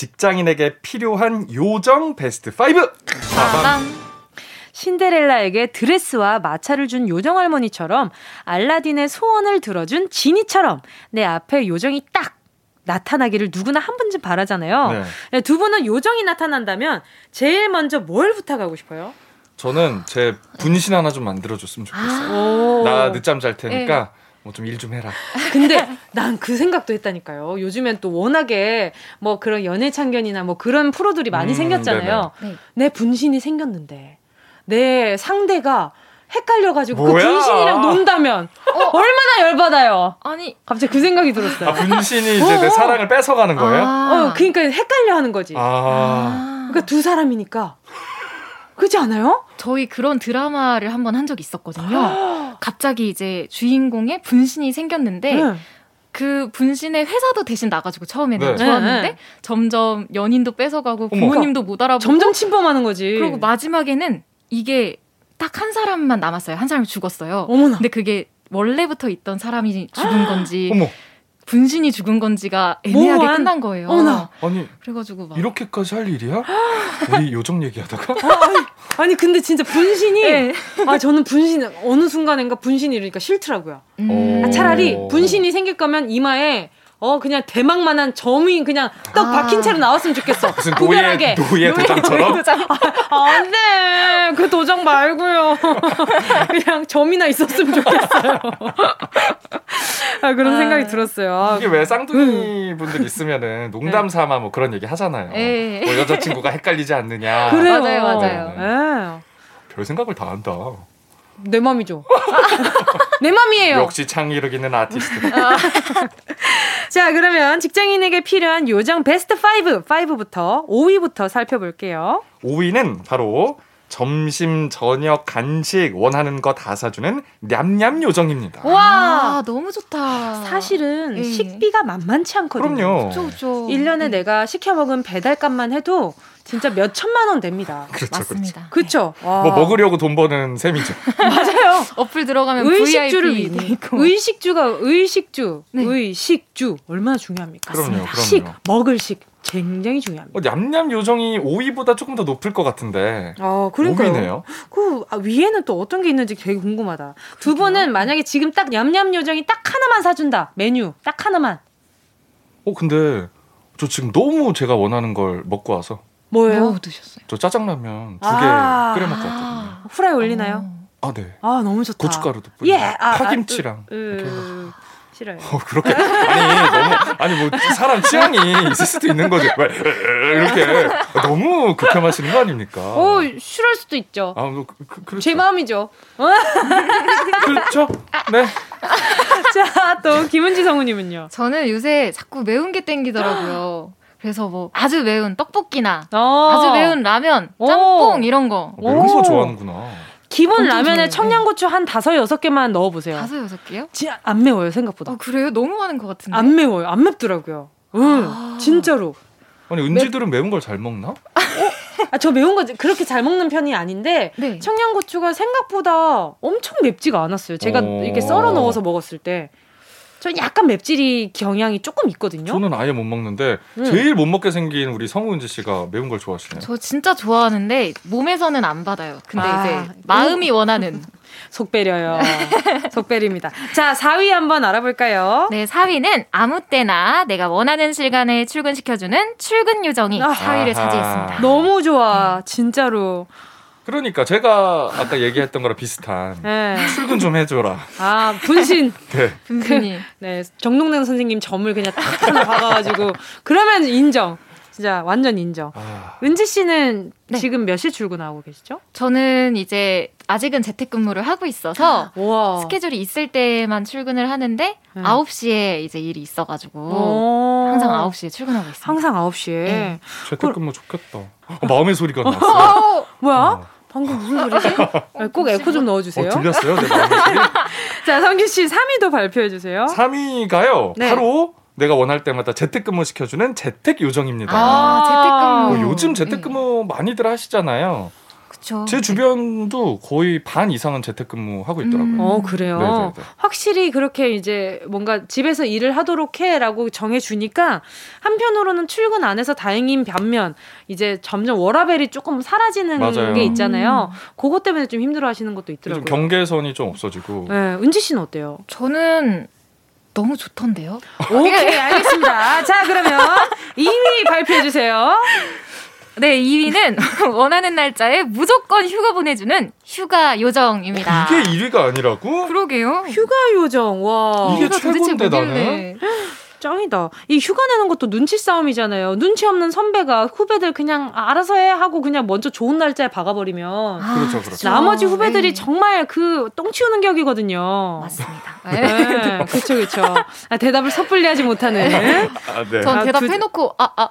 직장인에게 필요한 요정 베스트 5. 빠밤. 신데렐라에게 드레스와 마차를 준 요정 할머니처럼 알라딘의 소원을 들어준 지니처럼 내 앞에 요정이 딱 나타나기를 누구나 한 번쯤 바라잖아요. 네. 네, 두 분은 요정이 나타난다면 제일 먼저 뭘 부탁하고 싶어요? 저는 제 분신 하나 좀 만들어줬으면 좋겠어요. 오. 나 늦잠 잘 테니까 뭐 좀일좀 해라. 근데 난 그 생각도 했다니까요. 요즘엔 또 워낙에 뭐 그런 연애 참견이나 뭐 그런 프로들이 많이 음, 생겼잖아요. 네네. 네. 내 분신이 생겼는데 내 상대가 헷갈려가지고 그 뭐야? 분신이랑 논다면 얼마나 열받아요. 아니, 갑자기 그 생각이 들었어요. 아, 분신이 이제 내 어. 사랑을 뺏어가는 거예요? 아. 어, 그러니까 헷갈려 하는 거지. 아, 아. 그러니까 두 사람이니까. 그렇지 않아요? 저희 그런 드라마를 한번 한 적이 있었거든요. 갑자기 이제 주인공의 분신이 생겼는데 응. 그 분신의 회사도 대신 나가지고 처음에는 네. 좋았는데 네. 점점 연인도 뺏어가고 어머. 부모님도 못 알아보고 점점 침범하는 거지. 그리고 마지막에는 이게 딱 한 사람만 남았어요. 한 사람이 죽었어요. 어머나. 근데 그게 원래부터 있던 사람이 죽은 건지 어머, 분신이 죽은 건지가 애매하게 모호한? 끝난 거예요. 어머나. 아니 그래가지고 막 이렇게까지 할 일이야? 우리 요정 얘기하다가 아니 근데 진짜 분신이 네. 아 저는 분신 어느 순간인가 분신이 이러니까 싫더라고요. 음. 아, 차라리 오. 분신이 생길 거면 이마에 어 그냥 대망만한 점이 그냥 떡 아. 박힌 채로 나왔으면 좋겠어. 무슨. 노예 노예 도장처럼 아, 안돼 그 도장 말고요. 그냥 점이나 있었으면 좋겠어요. 아 그런 아. 생각이 들었어요. 아, 이게 왜 쌍둥이 분들 있으면은 농담 네. 삼아 뭐 그런 얘기 하잖아요. 예. 뭐 여자친구가 헷갈리지 않느냐. 그래요. 맞아요, 맞아요. 예. 별 생각을 다 한다. 내 맘이죠. 내 맘이에요. 역시 창의력 있는 아티스트. 자, 그러면 직장인에게 필요한 요정 베스트 5, 5부터 5위부터 살펴볼게요. 5위는 바로 점심, 저녁, 간식 원하는 거 다 사주는 냠냠 요정입니다. 와, 아, 너무 좋다. 사실은 네. 식비가 만만치 않거든요. 그럼요. 그쵸, 그쵸. 1년에 네. 내가 시켜 먹은 배달값만 해도 진짜 몇 천만 원 됩니다. 그렇죠, 맞습니다. 그렇죠. 네. 뭐 먹으려고 돈 버는 셈이죠. 맞아요. 어플 들어가면 의식주를 위해 의식주가 의식주, 네. 의식주 얼마나 중요합니까? 그럼요, 그럼요. 식 먹을 식 굉장히 중요합니다. 어, 냠냠 요정이 5위보다 조금 더 높을 것 같은데. 어, 그러니까요. 5위네요. 그 아, 위에는 또 어떤 게 있는지 되게 궁금하다. 두 분은 만약에 지금 딱 냠냠 요정이 딱 하나만 사준다. 메뉴 딱 하나만. 어, 근데 저 지금 너무 제가 원하는 걸 먹고 와서. 뭐예요? 뭐 드셨어요? 저 짜장라면 두개 아~ 끓여 먹고 왔거든요. 후라이 올리나요? 어. 아, 네. 아, 너무 좋다. 고춧가루도 뿌리고 예, 아, 파김치랑 아, 으, 으, 싫어요. 어, 그렇게 아니 너무 아니 뭐 사람 취향이 있을 수도 있는 거지. 이렇게 너무 극혐하시는 거 아닙니까? 오, 싫을 수도 있죠. 아, 뭐, 그, 그, 그렇죠. 제 마음이죠. 그렇죠. 네. 자, 또 김은지 성우님은요? 저는 요새 자꾸 매운 게 땡기더라고요. 그래서 뭐 아주 매운 떡볶이나 어. 아주 매운 라면, 짬뽕 이런 거. 어, 매운 거 좋아하는구나. 기본 라면에 청양고추 한 다섯 여섯 개만 넣어보세요. 다섯 여섯 개요? 진짜 안 매워요 생각보다. 어, 그래요? 너무 많은 것 같은데. 안 매워요. 안 맵더라고요. 응, 아. 진짜로. 아니 은지들은 매... 운 걸 잘 먹나? 아, 저 매운 거 그렇게 잘 먹는 편이 아닌데 네. 청양고추가 생각보다 엄청 맵지가 않았어요. 제가 오. 이렇게 썰어 넣어서 먹었을 때. 전 약간 맵찔이 경향이 조금 있거든요. 저는 아예 못 먹는데 음. 제일 못 먹게 생긴 우리 성우 은지 씨가 매운 걸 좋아하시네요. 저 진짜 좋아하는데 몸에서는 안 받아요. 근데 아, 이제 마음이 오. 원하는 속 배려요. 속 배립니다. 자, 4위 한번 알아볼까요? 네, 4위는 아무 때나 내가 원하는 시간에 출근시켜주는 출근 요정이 아, 4위를 차지했습니다. 너무 좋아, 진짜로. 그러니까 제가 아까 얘기했던 거랑 비슷한 네. 출근 좀 해줘라. 아 분신. 네. 분신이. 네 정동래 선생님 점을 그냥 딱 하나 박아가지고 그러면 인정. 진짜 완전 인정. 아... 은지 씨는 네. 지금 몇 시 출근하고 계시죠? 저는 이제 아직은 재택근무를 하고 있어서 우와. 스케줄이 있을 때만 출근을 하는데 네. 9시에 이제 일이 있어가지고 항상 9시에 출근하고 있습니다. 항상 9시에. 네. 재택근무 좋겠다. 어, 마음의 소리가 났어요. 뭐야? 어. 방금 무슨 소리지? 꼭 에코 좀 넣어주세요. 어, 들렸어요? 자, 성규 씨 3위도 발표해 주세요. 3위가요. 네. 바로 내가 원할 때마다 재택근무 시켜주는 재택 요정입니다. 아, 재택근무. 어, 요즘 재택근무 네. 많이들 하시잖아요. 그쵸. 제 주변도 거의 반 이상은 재택근무 하고 있더라고요. 음. 어 그래요. 네네네. 네, 네. 확실히 그렇게 이제 뭔가 집에서 일을 하도록 해라고 정해주니까 한편으로는 출근 안 해서 다행인 반면 이제 점점 워라벨이 조금 사라지는 맞아요. 게 있잖아요. 음. 그것 때문에 좀 힘들어하시는 것도 있더라고요. 경계선이 좀 없어지고. 네, 은지 씨는 어때요? 저는 너무 좋던데요? 오케이, 알겠습니다. 자, 그러면 2위 발표해 주세요. 네, 2위는 원하는 날짜에 무조건 휴가 보내주는 휴가 요정입니다. 이게 1위가 아니라고? 그러게요. 휴가 요정, 와. 이게 최고인데 나는. 짱이다. 이 휴가 내는 것도 눈치 싸움이잖아요. 눈치 없는 선배가 후배들 그냥 알아서 해 하고 그냥 먼저 좋은 날짜에 박아버리면 아, 그렇죠, 그렇죠. 나머지 후배들이 네. 정말 그 똥 치우는 격이거든요. 맞습니다. 네, 그렇죠, 그렇죠. 아, 대답을 섣불리 하지 못하는. 아, 네. 전 대답해놓고 아, 아,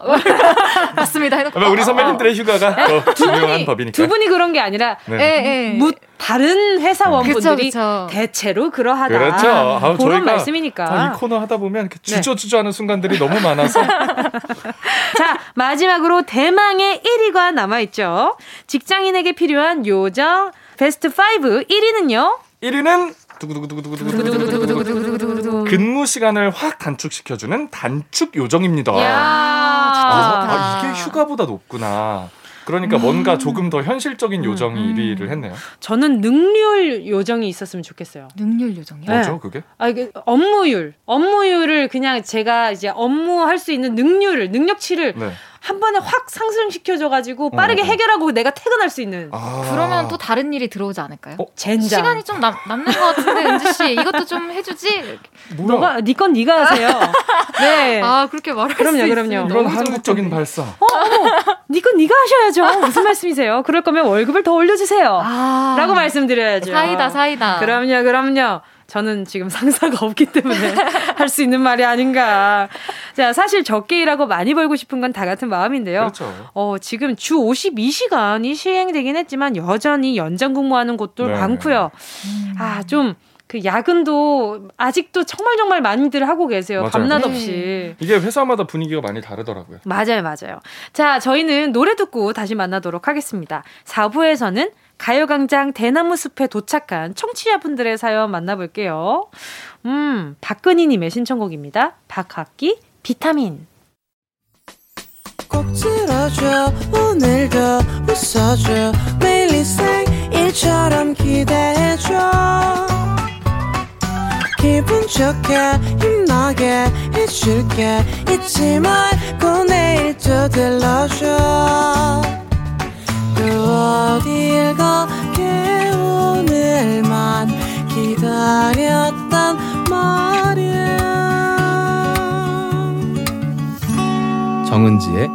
맞습니다. 해놓고. 우리 선배님들의 휴가가 네. 더 중요한 법이니까. 두 분이 그런 게 아니라 네. 네. 무, 다른 회사원분들이 그쵸. 대체로 그러하다. 그렇죠. 아, 그런 말씀이니까. 아, 이 코너 하다 보면 주저주저하는 순간들이 너무 많아서. 자 마지막으로 대망의 1위가 남아 있죠. 직장인에게 필요한 요정 베스트 5 1위는요. 1위는 근무 시간을 확 단축시켜주는 단축 요정입니다. 아, 아, 이게 휴가보다 높구나. 그러니까 음. 뭔가 조금 더 현실적인 요정이 음. 1위를 음. 했네요. 저는 능률 요정이 있었으면 좋겠어요. 능률 요정이요? 뭐죠, 네. 그게? 아, 이게 업무율. 업무율을 그냥 제가 이제 업무할 수 있는 능률을, 능력치를 네. 한 번에 확 상승시켜줘가지고 빠르게 어, 어. 해결하고 내가 퇴근할 수 있는. 아. 그러면 또 다른 일이 들어오지 않을까요? 어? 젠장. 시간이 좀 남, 남는 것 같은데 은지 씨 이것도 좀 해주지. 뭐야? 너가 니건 네가 하세요. 네. 아 그렇게 말할 그럼요, 수 그럼요. 이건 한국적인 발사. 어, 니건 네가 하셔야죠. 무슨 말씀이세요? 그럴 거면 월급을 더 올려주세요. 아. 라고 말씀드려야죠. 사이다, 사이다. 그럼요, 그럼요. 저는 지금 상사가 없기 때문에 할 수 있는 말이 아닌가. 자, 사실 적게 일하고 많이 벌고 싶은 건 다 같은 마음인데요. 그렇죠. 어, 지금 주 52시간이 시행되긴 했지만 여전히 연장 근무하는 곳도 네. 많고요. 음. 아, 좀. 그 야근도 아직도 정말 정말 많이들 하고 계세요. 맞아요. 밤낮 없이. 네. 이게 회사마다 분위기가 많이 다르더라고요. 맞아요, 맞아요. 자, 저희는 노래 듣고 다시 만나도록 하겠습니다. 4부에서는 가요광장 대나무 숲에 도착한 청취자분들의 사연 만나볼게요. 음, 박근희님의 신청곡입니다. 박학기, 비타민. 꼭 들어줘, 오늘도 웃어줘, 매일 일처럼 기대해줘. 기분 좋게, 힘나게 해줄게, 잊지 말고 내일 또 들러줘. 또 어딜 가게 오늘만 기다렸단 말이야. 정은지의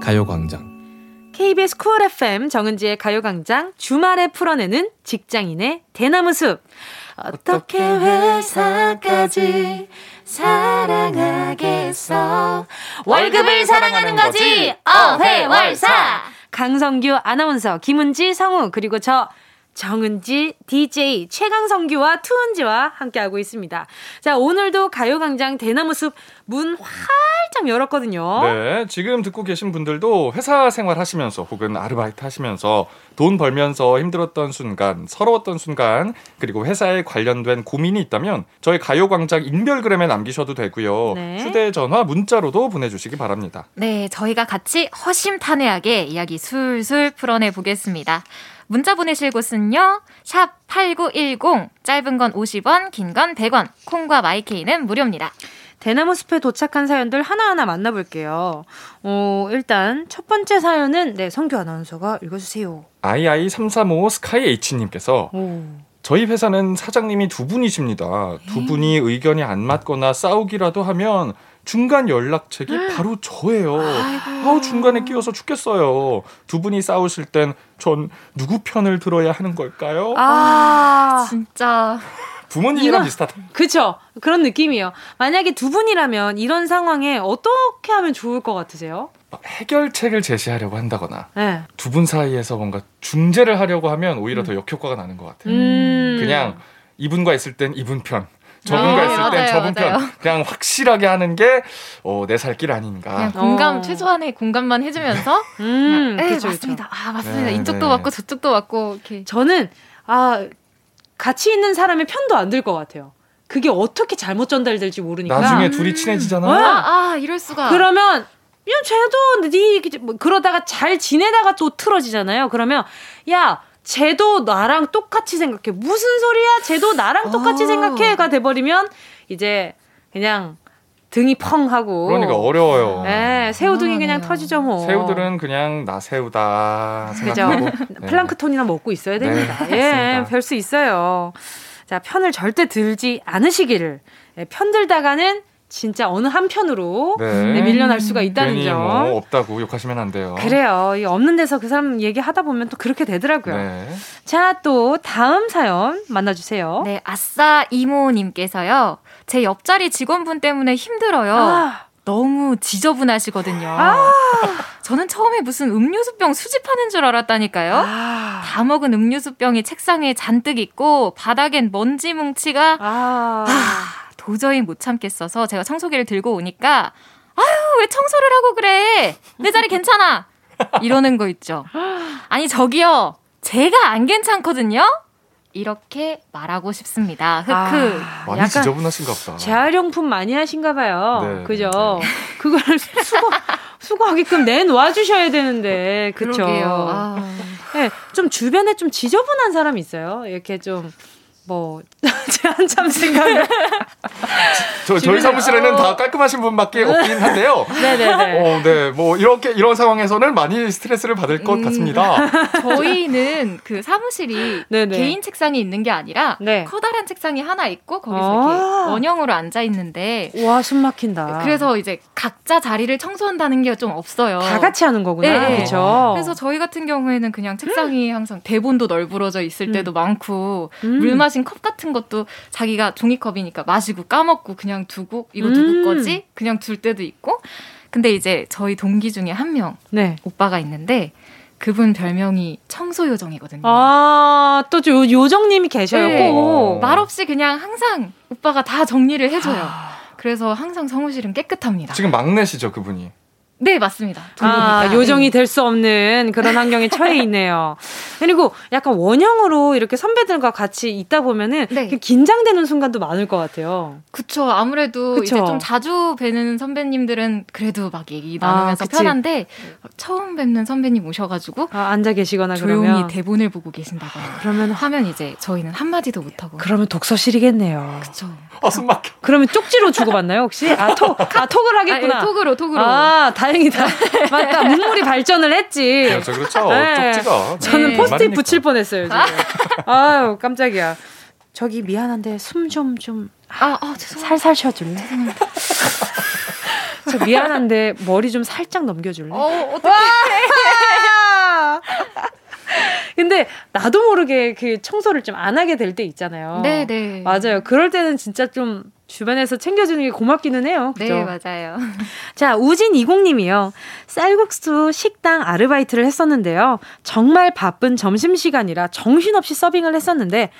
가요광장. KBS 쿨 FM 정은지의 가요광장 주말에 풀어내는 직장인의 대나무 숲. 어떻게 회사까지 사랑하겠어? 월급을 사랑하는 거지? 어회월사 강성규 아나운서, 김은지 성우, 그리고 저 정은지, DJ 최강성규와 투은지와 함께하고 있습니다. 자, 오늘도 가요광장 대나무숲 문 활짝 열었거든요. 네, 지금 듣고 계신 분들도 회사 생활 하시면서 혹은 아르바이트 하시면서 돈 벌면서 힘들었던 순간, 서러웠던 순간, 그리고 회사에 관련된 고민이 있다면 저희 가요광장 인별그램에 남기셔도 되고요. 네. 휴대전화, 문자로도 보내주시기 바랍니다. 네, 저희가 같이 허심탄회하게 이야기 술술 풀어내 보겠습니다. 문자 보내실 곳은요. 샵 8910 짧은 건 50원, 긴 건 100원. 콩과 마이케이는 무료입니다. 대나무 숲에 도착한 사연들 하나하나 만나볼게요. 어, 일단 첫 번째 사연은 네, 성규 아나운서가 읽어주세요. 아이아이335 스카이 H님께서 오. 저희 회사는 사장님이 두 분이십니다. 두 분이 의견이 안 맞거나 싸우기라도 하면 중간 연락책이 바로 저예요. 아우 중간에 끼어서 죽겠어요. 두 분이 싸우실 땐 전 누구 편을 들어야 하는 걸까요? 아, 진짜. 부모님이랑 비슷하다. 그쵸. 그런 느낌이에요. 만약에 두 분이라면 이런 상황에 어떻게 하면 좋을 것 같으세요? 해결책을 제시하려고 한다거나 네. 두분 사이에서 뭔가 중재를 하려고 하면 오히려 음. 더 역효과가 나는 것 같아요. 음. 그냥 이분과 있을 땐 이분 편, 저분과 아, 있을 땐 저분 편 그냥 확실하게 하는 게 어, 내살길 아닌가. 그냥 공감 어. 최소한의 공감만 해주면서 음, 네, 그쵸, 맞습니다. 그쵸. 아 맞습니다. 네, 이쪽도 네. 맞고 저쪽도 맞고 이렇게. 저는 아 같이 있는 사람의 편도 안 들 것 같아요. 그게 어떻게 잘못 전달될지 모르니까. 나중에 둘이 친해지잖아. 아, 아 이럴 수가. 그러면 그냥 쟤도 네 뭐 그러다가 잘 지내다가 또 틀어지잖아요. 그러면 야 쟤도 나랑 똑같이 생각해. 무슨 소리야? 쟤도 나랑 똑같이 아. 생각해가 돼버리면 이제 그냥 등이 펑 하고. 그러니까 어려워요. 네, 새우등이 아, 그냥 터지죠 뭐. 새우들은 그냥 나 새우다 생각하고. 네. 플랑크톤이나 먹고 있어야 됩니다. 네, 예, 별 수 있어요. 자, 편을 절대 들지 않으시기를. 예, 편 들다가는 진짜 어느 한편으로 네. 네, 밀려날 수가 있다는 점. 뭐 없다고 욕하시면 안 돼요. 그래요. 없는 데서 그 사람 얘기하다 보면 또 그렇게 되더라고요. 네. 자, 또 다음 사연 만나주세요. 네, 아싸 이모님께서요. 제 옆자리 직원분 때문에 힘들어요. 아. 너무 지저분하시거든요. 아~ 저는 처음에 무슨 음료수병 수집하는 줄 알았다니까요. 아~ 다 먹은 음료수병이 책상에 잔뜩 있고 바닥엔 먼지 뭉치가 아~ 아 도저히 못 참겠어서 제가 청소기를 들고 오니까 아유 왜 청소를 하고 그래 내 자리 괜찮아 이러는 거 있죠 아니 저기요 제가 안 괜찮거든요 이렇게 말하고 싶습니다. 흑흑. 아, 많이 지저분하신가 보다. 재활용품 많이 하신가 봐요. 네, 그죠? 네. 그걸 수거, 수거하게끔 내놔 주셔야 되는데. 그쵸? 아. 네, 좀 주변에 좀 지저분한 사람 있어요. 이렇게 좀 뭐, 제 한참 생각을. 저, 저희 사무실에는 어. 다 깔끔하신 분밖에 없긴 한데요. 네네네. 어, 네. 뭐, 이렇게, 이런 상황에서는 많이 스트레스를 받을 것 음. 같습니다. 저희는 그 사무실이 네네. 개인 책상이 있는 게 아니라 네. 커다란 책상이 하나 있고 거기서 아~ 이렇게 원형으로 앉아 있는데. 와, 숨 막힌다. 그래서 이제 각자 자리를 청소한다는 게 좀 없어요. 다 같이 하는 거구나. 네. 그렇죠. 그래서 저희 같은 경우에는 그냥 책상이 항상 대본도 널브러져 있을 때도 음. 많고 음. 물 마신 컵 같은 것도 자기가 종이컵이니까 마시고 까먹고 그냥 두고 이거 누구 음. 거지? 그냥 둘 때도 있고. 근데 이제 저희 동기 중에 한 명, 네. 오빠가 있는데 그분 별명이 청소 요정이거든요. 아, 또 요, 요정님이 계셔요. 네. 말없이 그냥 항상 오빠가 다 정리를 해줘요. 아... 그래서 항상 성우실은 깨끗합니다. 지금 막내시죠, 그분이? 네, 맞습니다. 아, 요정이 될 수 없는 그런 환경에 처해 있네요. 그리고 약간 원형으로 이렇게 선배들과 같이 있다 보면은 네. 긴장되는 순간도 많을 것 같아요. 그쵸. 아무래도 그쵸? 이제 좀 자주 뵈는 선배님들은 그래도 막 얘기 나누면서 아, 편한데 처음 뵙는 선배님 오셔가지고 아, 앉아 계시거나 조용히 그러면 대본을 보고 계신다거나 그러면 하면 이제 저희는 한마디도 못하고 그러면 독서실이겠네요. 그쵸. 아, 숨 막혀. 그러면 쪽지로 주고받나요, 혹시? 아, 톡, 아, 톡을 하겠구나. 아, 예, 톡으로, 톡으로. 아, 다 행이다. 맞다. 문물이 발전을 했지. 그렇죠, 그렇죠. 네. 쪽지가. 저는 네. 포스트잇 붙일 뻔했어요, 지금. 아유, 깜짝이야. 저기 미안한데 숨 좀 좀. 아, 아, 죄송 살살 쉬어줄래? 저 미안한데 머리 좀 살짝 넘겨줄래? 어, 어떡해. 근데 나도 모르게 그 청소를 좀 안 하게 될 때 있잖아요. 네, 네. 맞아요. 그럴 때는 진짜 좀 주변에서 챙겨주는 게 고맙기는 해요. 그죠? 네, 맞아요. 자, 우진20님이요. 쌀국수 식당 아르바이트를 했었는데요. 정말 바쁜 점심시간이라 정신없이 서빙을 했었는데,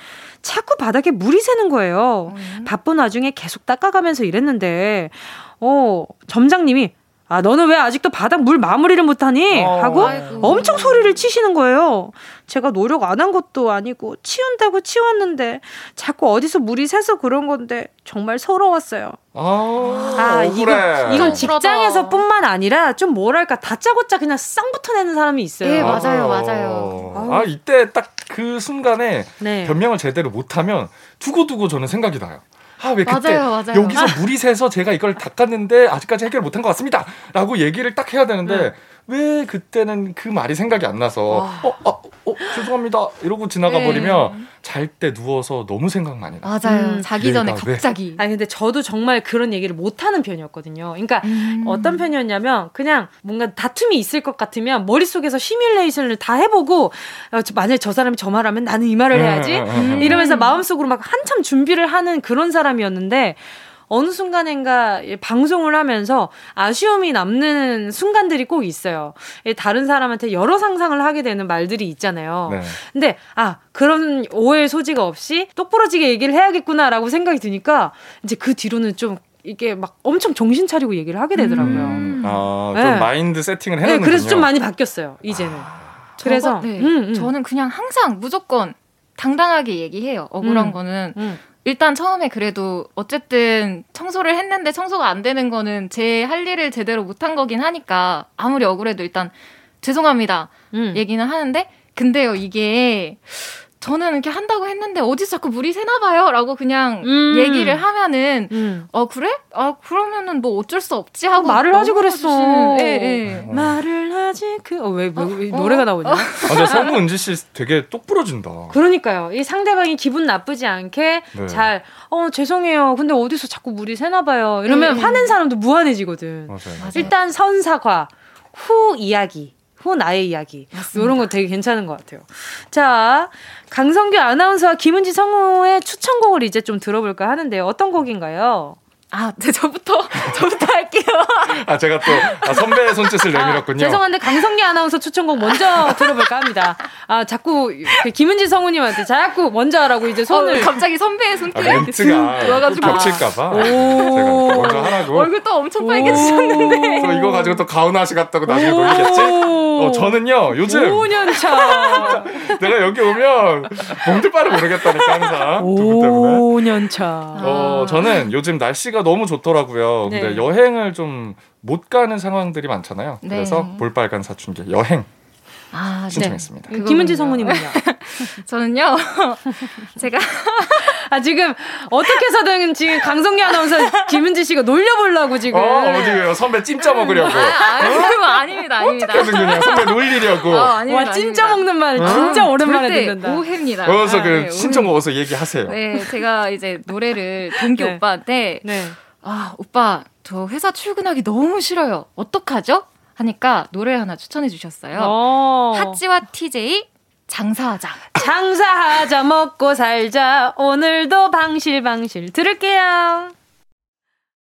자꾸 바닥에 물이 새는 거예요. 음. 바쁜 와중에 계속 닦아가면서 일했는데, 어, 점장님이 아, 너는 왜 아직도 바닥 물 마무리를 못하니? 어, 하고 아이고. 엄청 소리를 치시는 거예요. 제가 노력 안 한 것도 아니고 치운다고 치웠는데 자꾸 어디서 물이 새서 그런 건데 정말 서러웠어요. 아, 아 이거 이건 직장에서뿐만 아니라 좀 뭐랄까 다짜고짜 그냥 쌍 붙어내는 사람이 있어요. 네, 맞아요, 맞아요. 아, 이때 딱 그 순간에 네. 변명을 제대로 못하면 두고두고 저는 생각이 나요. 아, 왜 그때 맞아요, 맞아요. 여기서 물이 새서 제가 이걸 닦았는데 아직까지 해결 못한 것 같습니다. 라고 얘기를 딱 해야 되는데 네. 왜 그때는 그 말이 생각이 안 나서 아. 어, 어, 어, 죄송합니다. 이러고 지나가 네. 버리면 잘때 누워서 너무 생각 많이 나. 맞아요. 음, 자기 전에 갑자기. 아니 근데 저도 정말 그런 얘기를 못 하는 편이었거든요. 그러니까 음. 어떤 편이었냐면 그냥 뭔가 다툼이 있을 것 같으면 머릿속에서 시뮬레이션을 다 해보고 어, 만약에 저 사람이 저 말하면 나는 이 말을 해야지 음. 이러면서 마음속으로 막 한참 준비를 하는 그런 사람이었는데 어느 순간인가 방송을 하면서 아쉬움이 남는 순간들이 꼭 있어요. 다른 사람한테 여러 상상을 하게 되는 말들이 있잖아요. 네. 근데 아 그런 오해의 소지가 없이 똑부러지게 얘기를 해야겠구나라고 생각이 드니까 이제 그 뒤로는 좀 이게 막 엄청 정신 차리고 얘기를 하게 되더라고요. 음. 아, 좀 네. 마인드 세팅을 해놓는 네, 그래서 좀 많이 바뀌었어요, 이제는. 아. 그래서 네. 음, 음. 저는 그냥 항상 무조건 당당하게 얘기해요. 억울한 음. 거는 음. 일단 처음에 그래도 어쨌든 청소를 했는데 청소가 안 되는 거는 제 할 일을 제대로 못한 거긴 하니까 아무리 억울해도 일단 죄송합니다 음. 얘기는 하는데 근데요 이게 저는 이렇게 한다고 했는데 어디서 자꾸 물이 새나 봐요라고 그냥 음. 얘기를 하면은 음. 어 그래? 아 그러면은 뭐 어쩔 수 없지 하고 어, 말을 하지 그랬어. 예, 예. 어. 말을 하지 그왜왜 어, 왜, 왜, 어, 노래가 나오냐? 아, 근데 성우 은지 씨 되게 똑 부러진다. 그러니까요. 이 상대방이 기분 나쁘지 않게 네. 잘어 죄송해요. 근데 어디서 자꾸 물이 새나 봐요. 이러면 네. 화낸 사람도 무한해지거든. 맞아요. 맞아요. 일단 선사과 후 이야기. 후 나의 이야기. 맞습니다. 이런 거 되게 괜찮은 것 같아요. 자, 강성규 아나운서와 김은지 성우의 추천곡을 이제 좀 들어볼까 하는데요. 어떤 곡인가요? 아, 네, 저부터, 저부터 할게요. 아, 제가 또 아, 선배의 손짓을 아, 내밀었군요. 아, 죄송한데 강성기 아나운서 추천곡 먼저 들어볼까 합니다. 아, 자꾸 그 김은지 성우님한테 자꾸 먼저 하라고 이제 손을. 어, 갑자기 선배의 손길에 아, 멘트가 들어가지고. 겹칠까봐. 제가 먼저 하라고. 얼굴 또 엄청 빨개지셨는데. 또 이거 가지고 또 가오나시 같다고 나중에 놀리겠지? 어, 저는요, 요즘. 5년 차. 내가 여기 오면 몸들 바를 모르겠다니까, 항상. 5년 차. 어, 저는 요즘 날씨가 날씨가 너무 좋더라고요. 네. 근데 여행을 좀 못 가는 상황들이 많잖아요. 네. 그래서 볼빨간 사춘기 여행 아, 신청했습니다. 네. 김은지 성우님은요? 저는요. 제가 아 지금 어떻게 해서든 지금 강성기 아나운서 김은지 씨가 놀려보려고 지금. 어, 어디요? 선배 찜짜 먹으려고. 아, 아, 어? 아닙니다, 아닙니다. 어떻게든 그냥 선배 놀리려고. 어, 아닙니다, 와, 찜짜 먹는 말 어? 진짜 오랜만에 듣는다. 오해입니다. 어서 아, 그 네, 신청곡 어서 얘기하세요. 네, 제가 이제 노래를 동기 네. 오빠한테 네. 아 오빠 저 회사 출근하기 너무 싫어요. 어떡하죠? 하니까 노래 하나 추천해 주셨어요. 오. 어. 하찌와 TJ 장사하자. 장사하자 먹고 살자 오늘도 방실방실 들을게요.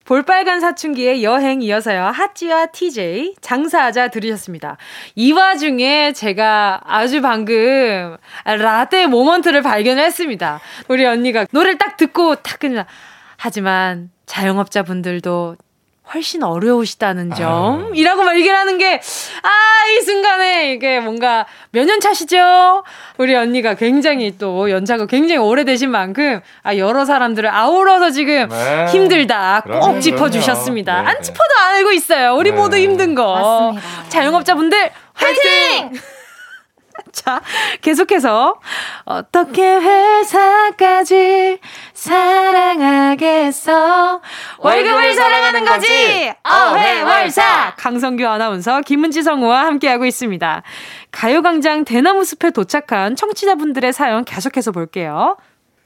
볼빨간 사춘기의 여행 이어서요. 하찌와 TJ 장사하자 들으셨습니다. 이 와중에 제가 아주 방금 라떼 모먼트를 발견했습니다. 우리 언니가 노래를 딱 듣고 탁 그냥 하지만 자영업자분들도 훨씬 어려우시다는 점. 이라고 말 얘기를 하는 게, 아, 이 순간에 이게 뭔가 몇 년 차시죠? 우리 언니가 굉장히 또 연차가 굉장히 오래되신 만큼, 아, 여러 사람들을 아우러서 지금 네. 힘들다 꼭 그럼요, 짚어주셨습니다. 그럼요. 네, 안 네. 짚어도 알고 있어요. 우리 네. 모두 힘든 거. 맞습니다. 자 영업자분들, 화이팅! 자, 계속해서 어떻게 회사까지 사랑하겠어? 월급을 사랑하는 거지? 어회월사. 강성규 아나운서 김은지 성우와 함께하고 있습니다. 가요광장 대나무 숲에 도착한 청취자분들의 사연 계속해서 볼게요.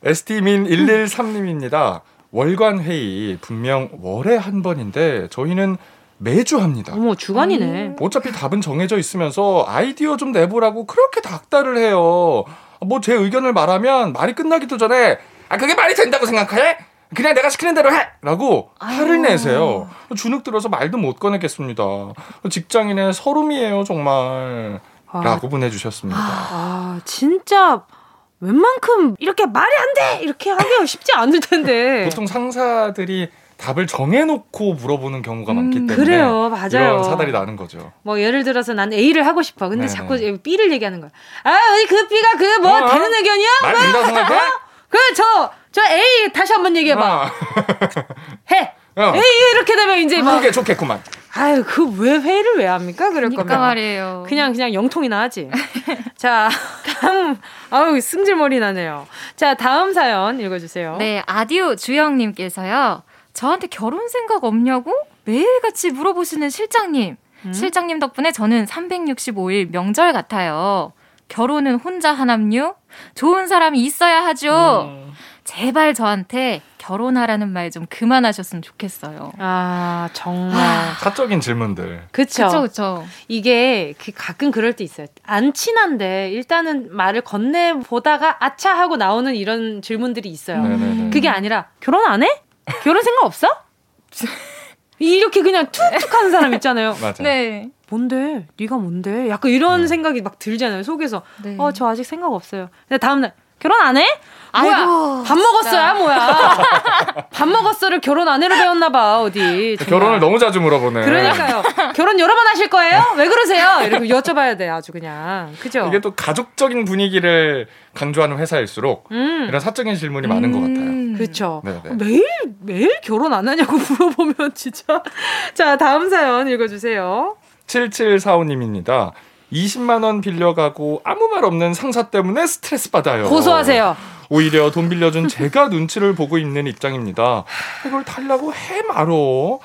ST민 113님입니다. 월간 회의 분명 월에 한 번인데 저희는 매주 합니다. 어머 주간이네 어차피 답은 정해져 있으면서 아이디어 좀 내보라고 그렇게 닥달을 해요. 뭐 제 의견을 말하면 말이 끝나기도 전에 아 그게 말이 된다고 생각해? 그냥 내가 시키는 대로 해! 라고 화를 내세요. 주눅 들어서 말도 못 꺼내겠습니다. 직장인의 서름이에요 정말. 아. 라고 보내주셨습니다. 아 진짜 웬만큼 이렇게 말이 안 돼 이렇게 하기가 쉽지 않을 텐데 보통 상사들이 답을 정해놓고 물어보는 경우가 많기 때문에 음, 그래요, 맞아요. 이런 사달이 나는 거죠. 뭐 예를 들어서 난 A를 하고 싶어. 근데 네네. 자꾸 B를 얘기하는 거야. 아, 어디 그 B가 그뭐 어, 어. 되는 의견이야? 말 된다고 생각해? 그저저 A 다시 한번 얘기해 봐. 어. 해. 어. A 이렇게 되면 이제 막 그게 좋겠구만. 아유, 그 왜 회의를 왜 합니까? 그럴 그러니까 거면. 말이에요. 그냥 그냥 영통이나 하지. 자, 다음 아우 승질머리 나네요. 자, 다음 사연 읽어 주세요. 네, 아디오 주영님께서요. 저한테 결혼 생각 없냐고 매일같이 물어보시는 실장님. 음? 실장님 덕분에 저는 365일 명절 같아요. 결혼은 혼자 하남요? 좋은 사람이 있어야 하죠. 음. 제발 저한테 결혼하라는 말 좀 그만하셨으면 좋겠어요. 아, 정말. 사적인 질문들. 그쵸. 그쵸, 그쵸. 이게 그 가끔 그럴 때 있어요. 안 친한데 일단은 말을 건네 보다가 아차 하고 나오는 이런 질문들이 있어요. 네네네. 그게 아니라 결혼 안 해? 결혼 생각 없어? 이렇게 그냥 툭툭 하는 사람 있잖아요. 맞아. 네. 뭔데? 네가 뭔데? 약간 이런 네. 생각이 막 들잖아요. 속에서. 네. 어, 저 아직 생각 없어요. 근데 다음 날 결혼 안 해? 뭐야? 아이고, 밥 먹었어야 뭐야? 밥 먹었어를 결혼 안 해로 배웠나 봐 어디. 정말. 결혼을 너무 자주 물어보네. 그러니까요. 결혼 여러 번 하실 거예요? 왜 그러세요? 이렇게 여쭤봐야 돼 아주 그냥. 그죠? 이게 또 가족적인 분위기를 강조하는 회사일수록 음. 이런 사적인 질문이 많은 것 같아요. 음. 그렇죠. 네네. 매일 매일 결혼 안 하냐고 물어보면 진짜. 자 다음 사연 읽어 주세요. 7745님입니다. 20만 원 빌려가고 아무 말 없는 상사 때문에 스트레스 받아요. 고소하세요. 오히려 돈 빌려준 제가 눈치를 보고 있는 입장입니다. 이걸 달라고 해 말어.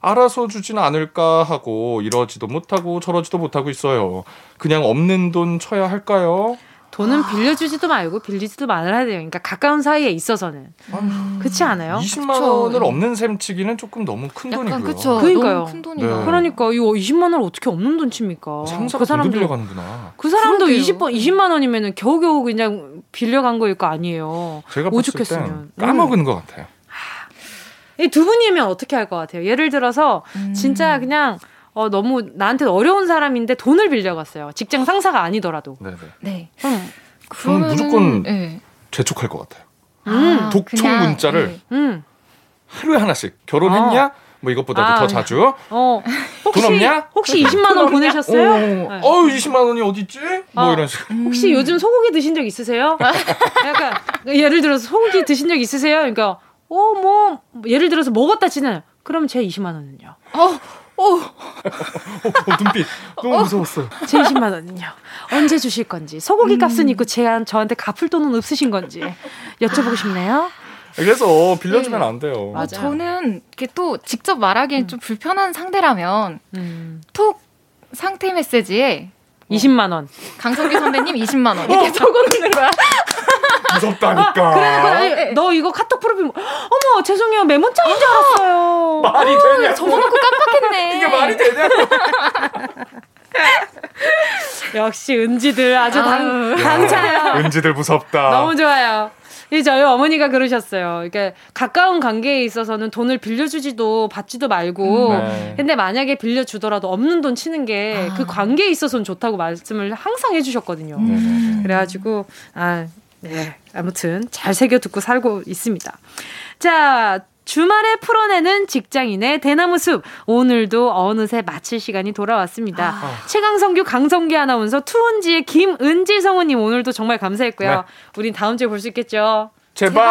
알아서 주진 않을까 하고 이러지도 못하고 저러지도 못하고 있어요. 그냥 없는 돈 쳐야 할까요? 돈은 빌려주지도 말고 빌리지도 말아야 돼요. 그러니까 가까운 사이에 있어서는 그렇지 않아요? 20만 그쵸. 원을 없는 셈 치기는 조금 너무 큰 약간 돈이고요. 그쵸. 그러니까요. 너무 큰 돈이다. 네. 그러니까 이거 20만 원을 어떻게 없는 돈 칩니까? 상사가 그 사람도 빌려가는구나. 그 사람도 그러게요. 20번 20만 원이면은 겨우겨우 그냥 빌려간 거일 거 아니에요. 제가 봤을 오죽했으면. 땐 까먹은 것 같아요. 이두 분이면 어떻게 할 것 같아요? 예를 들어서 음. 진짜 그냥 어, 너무 나한테 어려운 사람인데 돈을 빌려갔어요. 직장 상사가 아니더라도. 네네. 네. 음, 저는 그러면은- 무조건 네. 재촉할 것 같아요. 음, 독촉 그냥, 문자를 네. 음. 하루에 하나씩 결혼했냐? 뭐 이것보다도 아, 더 자주. 어, 혹시 돈 없냐? 혹시 20만 원 보내셨어요? 어, 네. 어 20만 원이 어디 있지? 뭐 어. 이런 식으로. 혹시 요즘 소고기 드신 적 있으세요? 약간 예를 들어서 소고기 드신 적 있으세요? 그러니까 어 뭐 예를 들어서 먹었다 치는 그럼 제 20만 원은요? 어, 눈빛 너무 무서웠어요. 제 20만 원은요? 언제 주실 건지 소고기 값은 있고 제 저한테 갚을 돈은 없으신 건지 여쭤보고 싶네요. 그래서 빌려주면 네. 안 돼요. 맞아요. 저는 이렇게 또 직접 말하기엔 좀 불편한 상대라면 음, 톡 상태 메시지에 20만 원. 강성규 선배님 20만 원 이렇게 적어놓는 거야. 무섭다니까. 그래, 그래. 너 이거 카톡 프로필 뭐- 어머 죄송해요 메모장인 줄 알았어요. 말이 되냐? 적어놓고 깜빡했네. 이게 말이 되냐? 역시 은지들 아주 당, 당차요. 은지들 무섭다. 너무 좋아요. 이 저희 어머니가 그러셨어요. 그러니까 가까운 관계에 있어서는 돈을 빌려주지도 받지도 말고, 음, 네. 근데 만약에 빌려주더라도 없는 돈 치는 게그 아. 그 관계에 있어서는 좋다고 말씀을 항상 해주셨거든요. 음. 그래가지고 아 네. 아무튼 잘 새겨 듣고 살고 있습니다. 자, 주말에 풀어내는 직장인의 대나무 숲. 오늘도 어느새 마칠 시간이 돌아왔습니다. 아. 최강성규, 강성기 아나운서, 투은지의 김은지 성우님 오늘도 정말 감사했고요. 네. 우린 다음 주에 볼 수 있겠죠? 제발!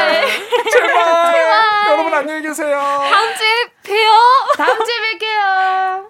제발! 제발! 여러분 안녕히 계세요. 다음 주에 봬요. 다음 주에 뵐게요.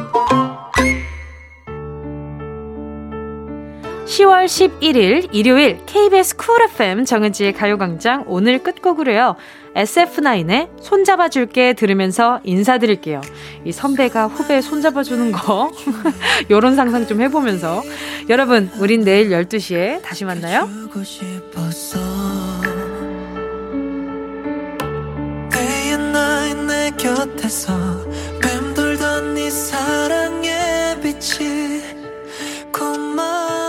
10월 11일 일요일 KBS Cool FM 정은지의 가요광장 오늘 끝곡으로요. SF9의 손잡아줄게 들으면서 인사드릴게요. 이 선배가 후배 손잡아주는 거, 요런 상상 좀 해보면서. 여러분, 우린 내일 12시에 다시 만나요. 고마워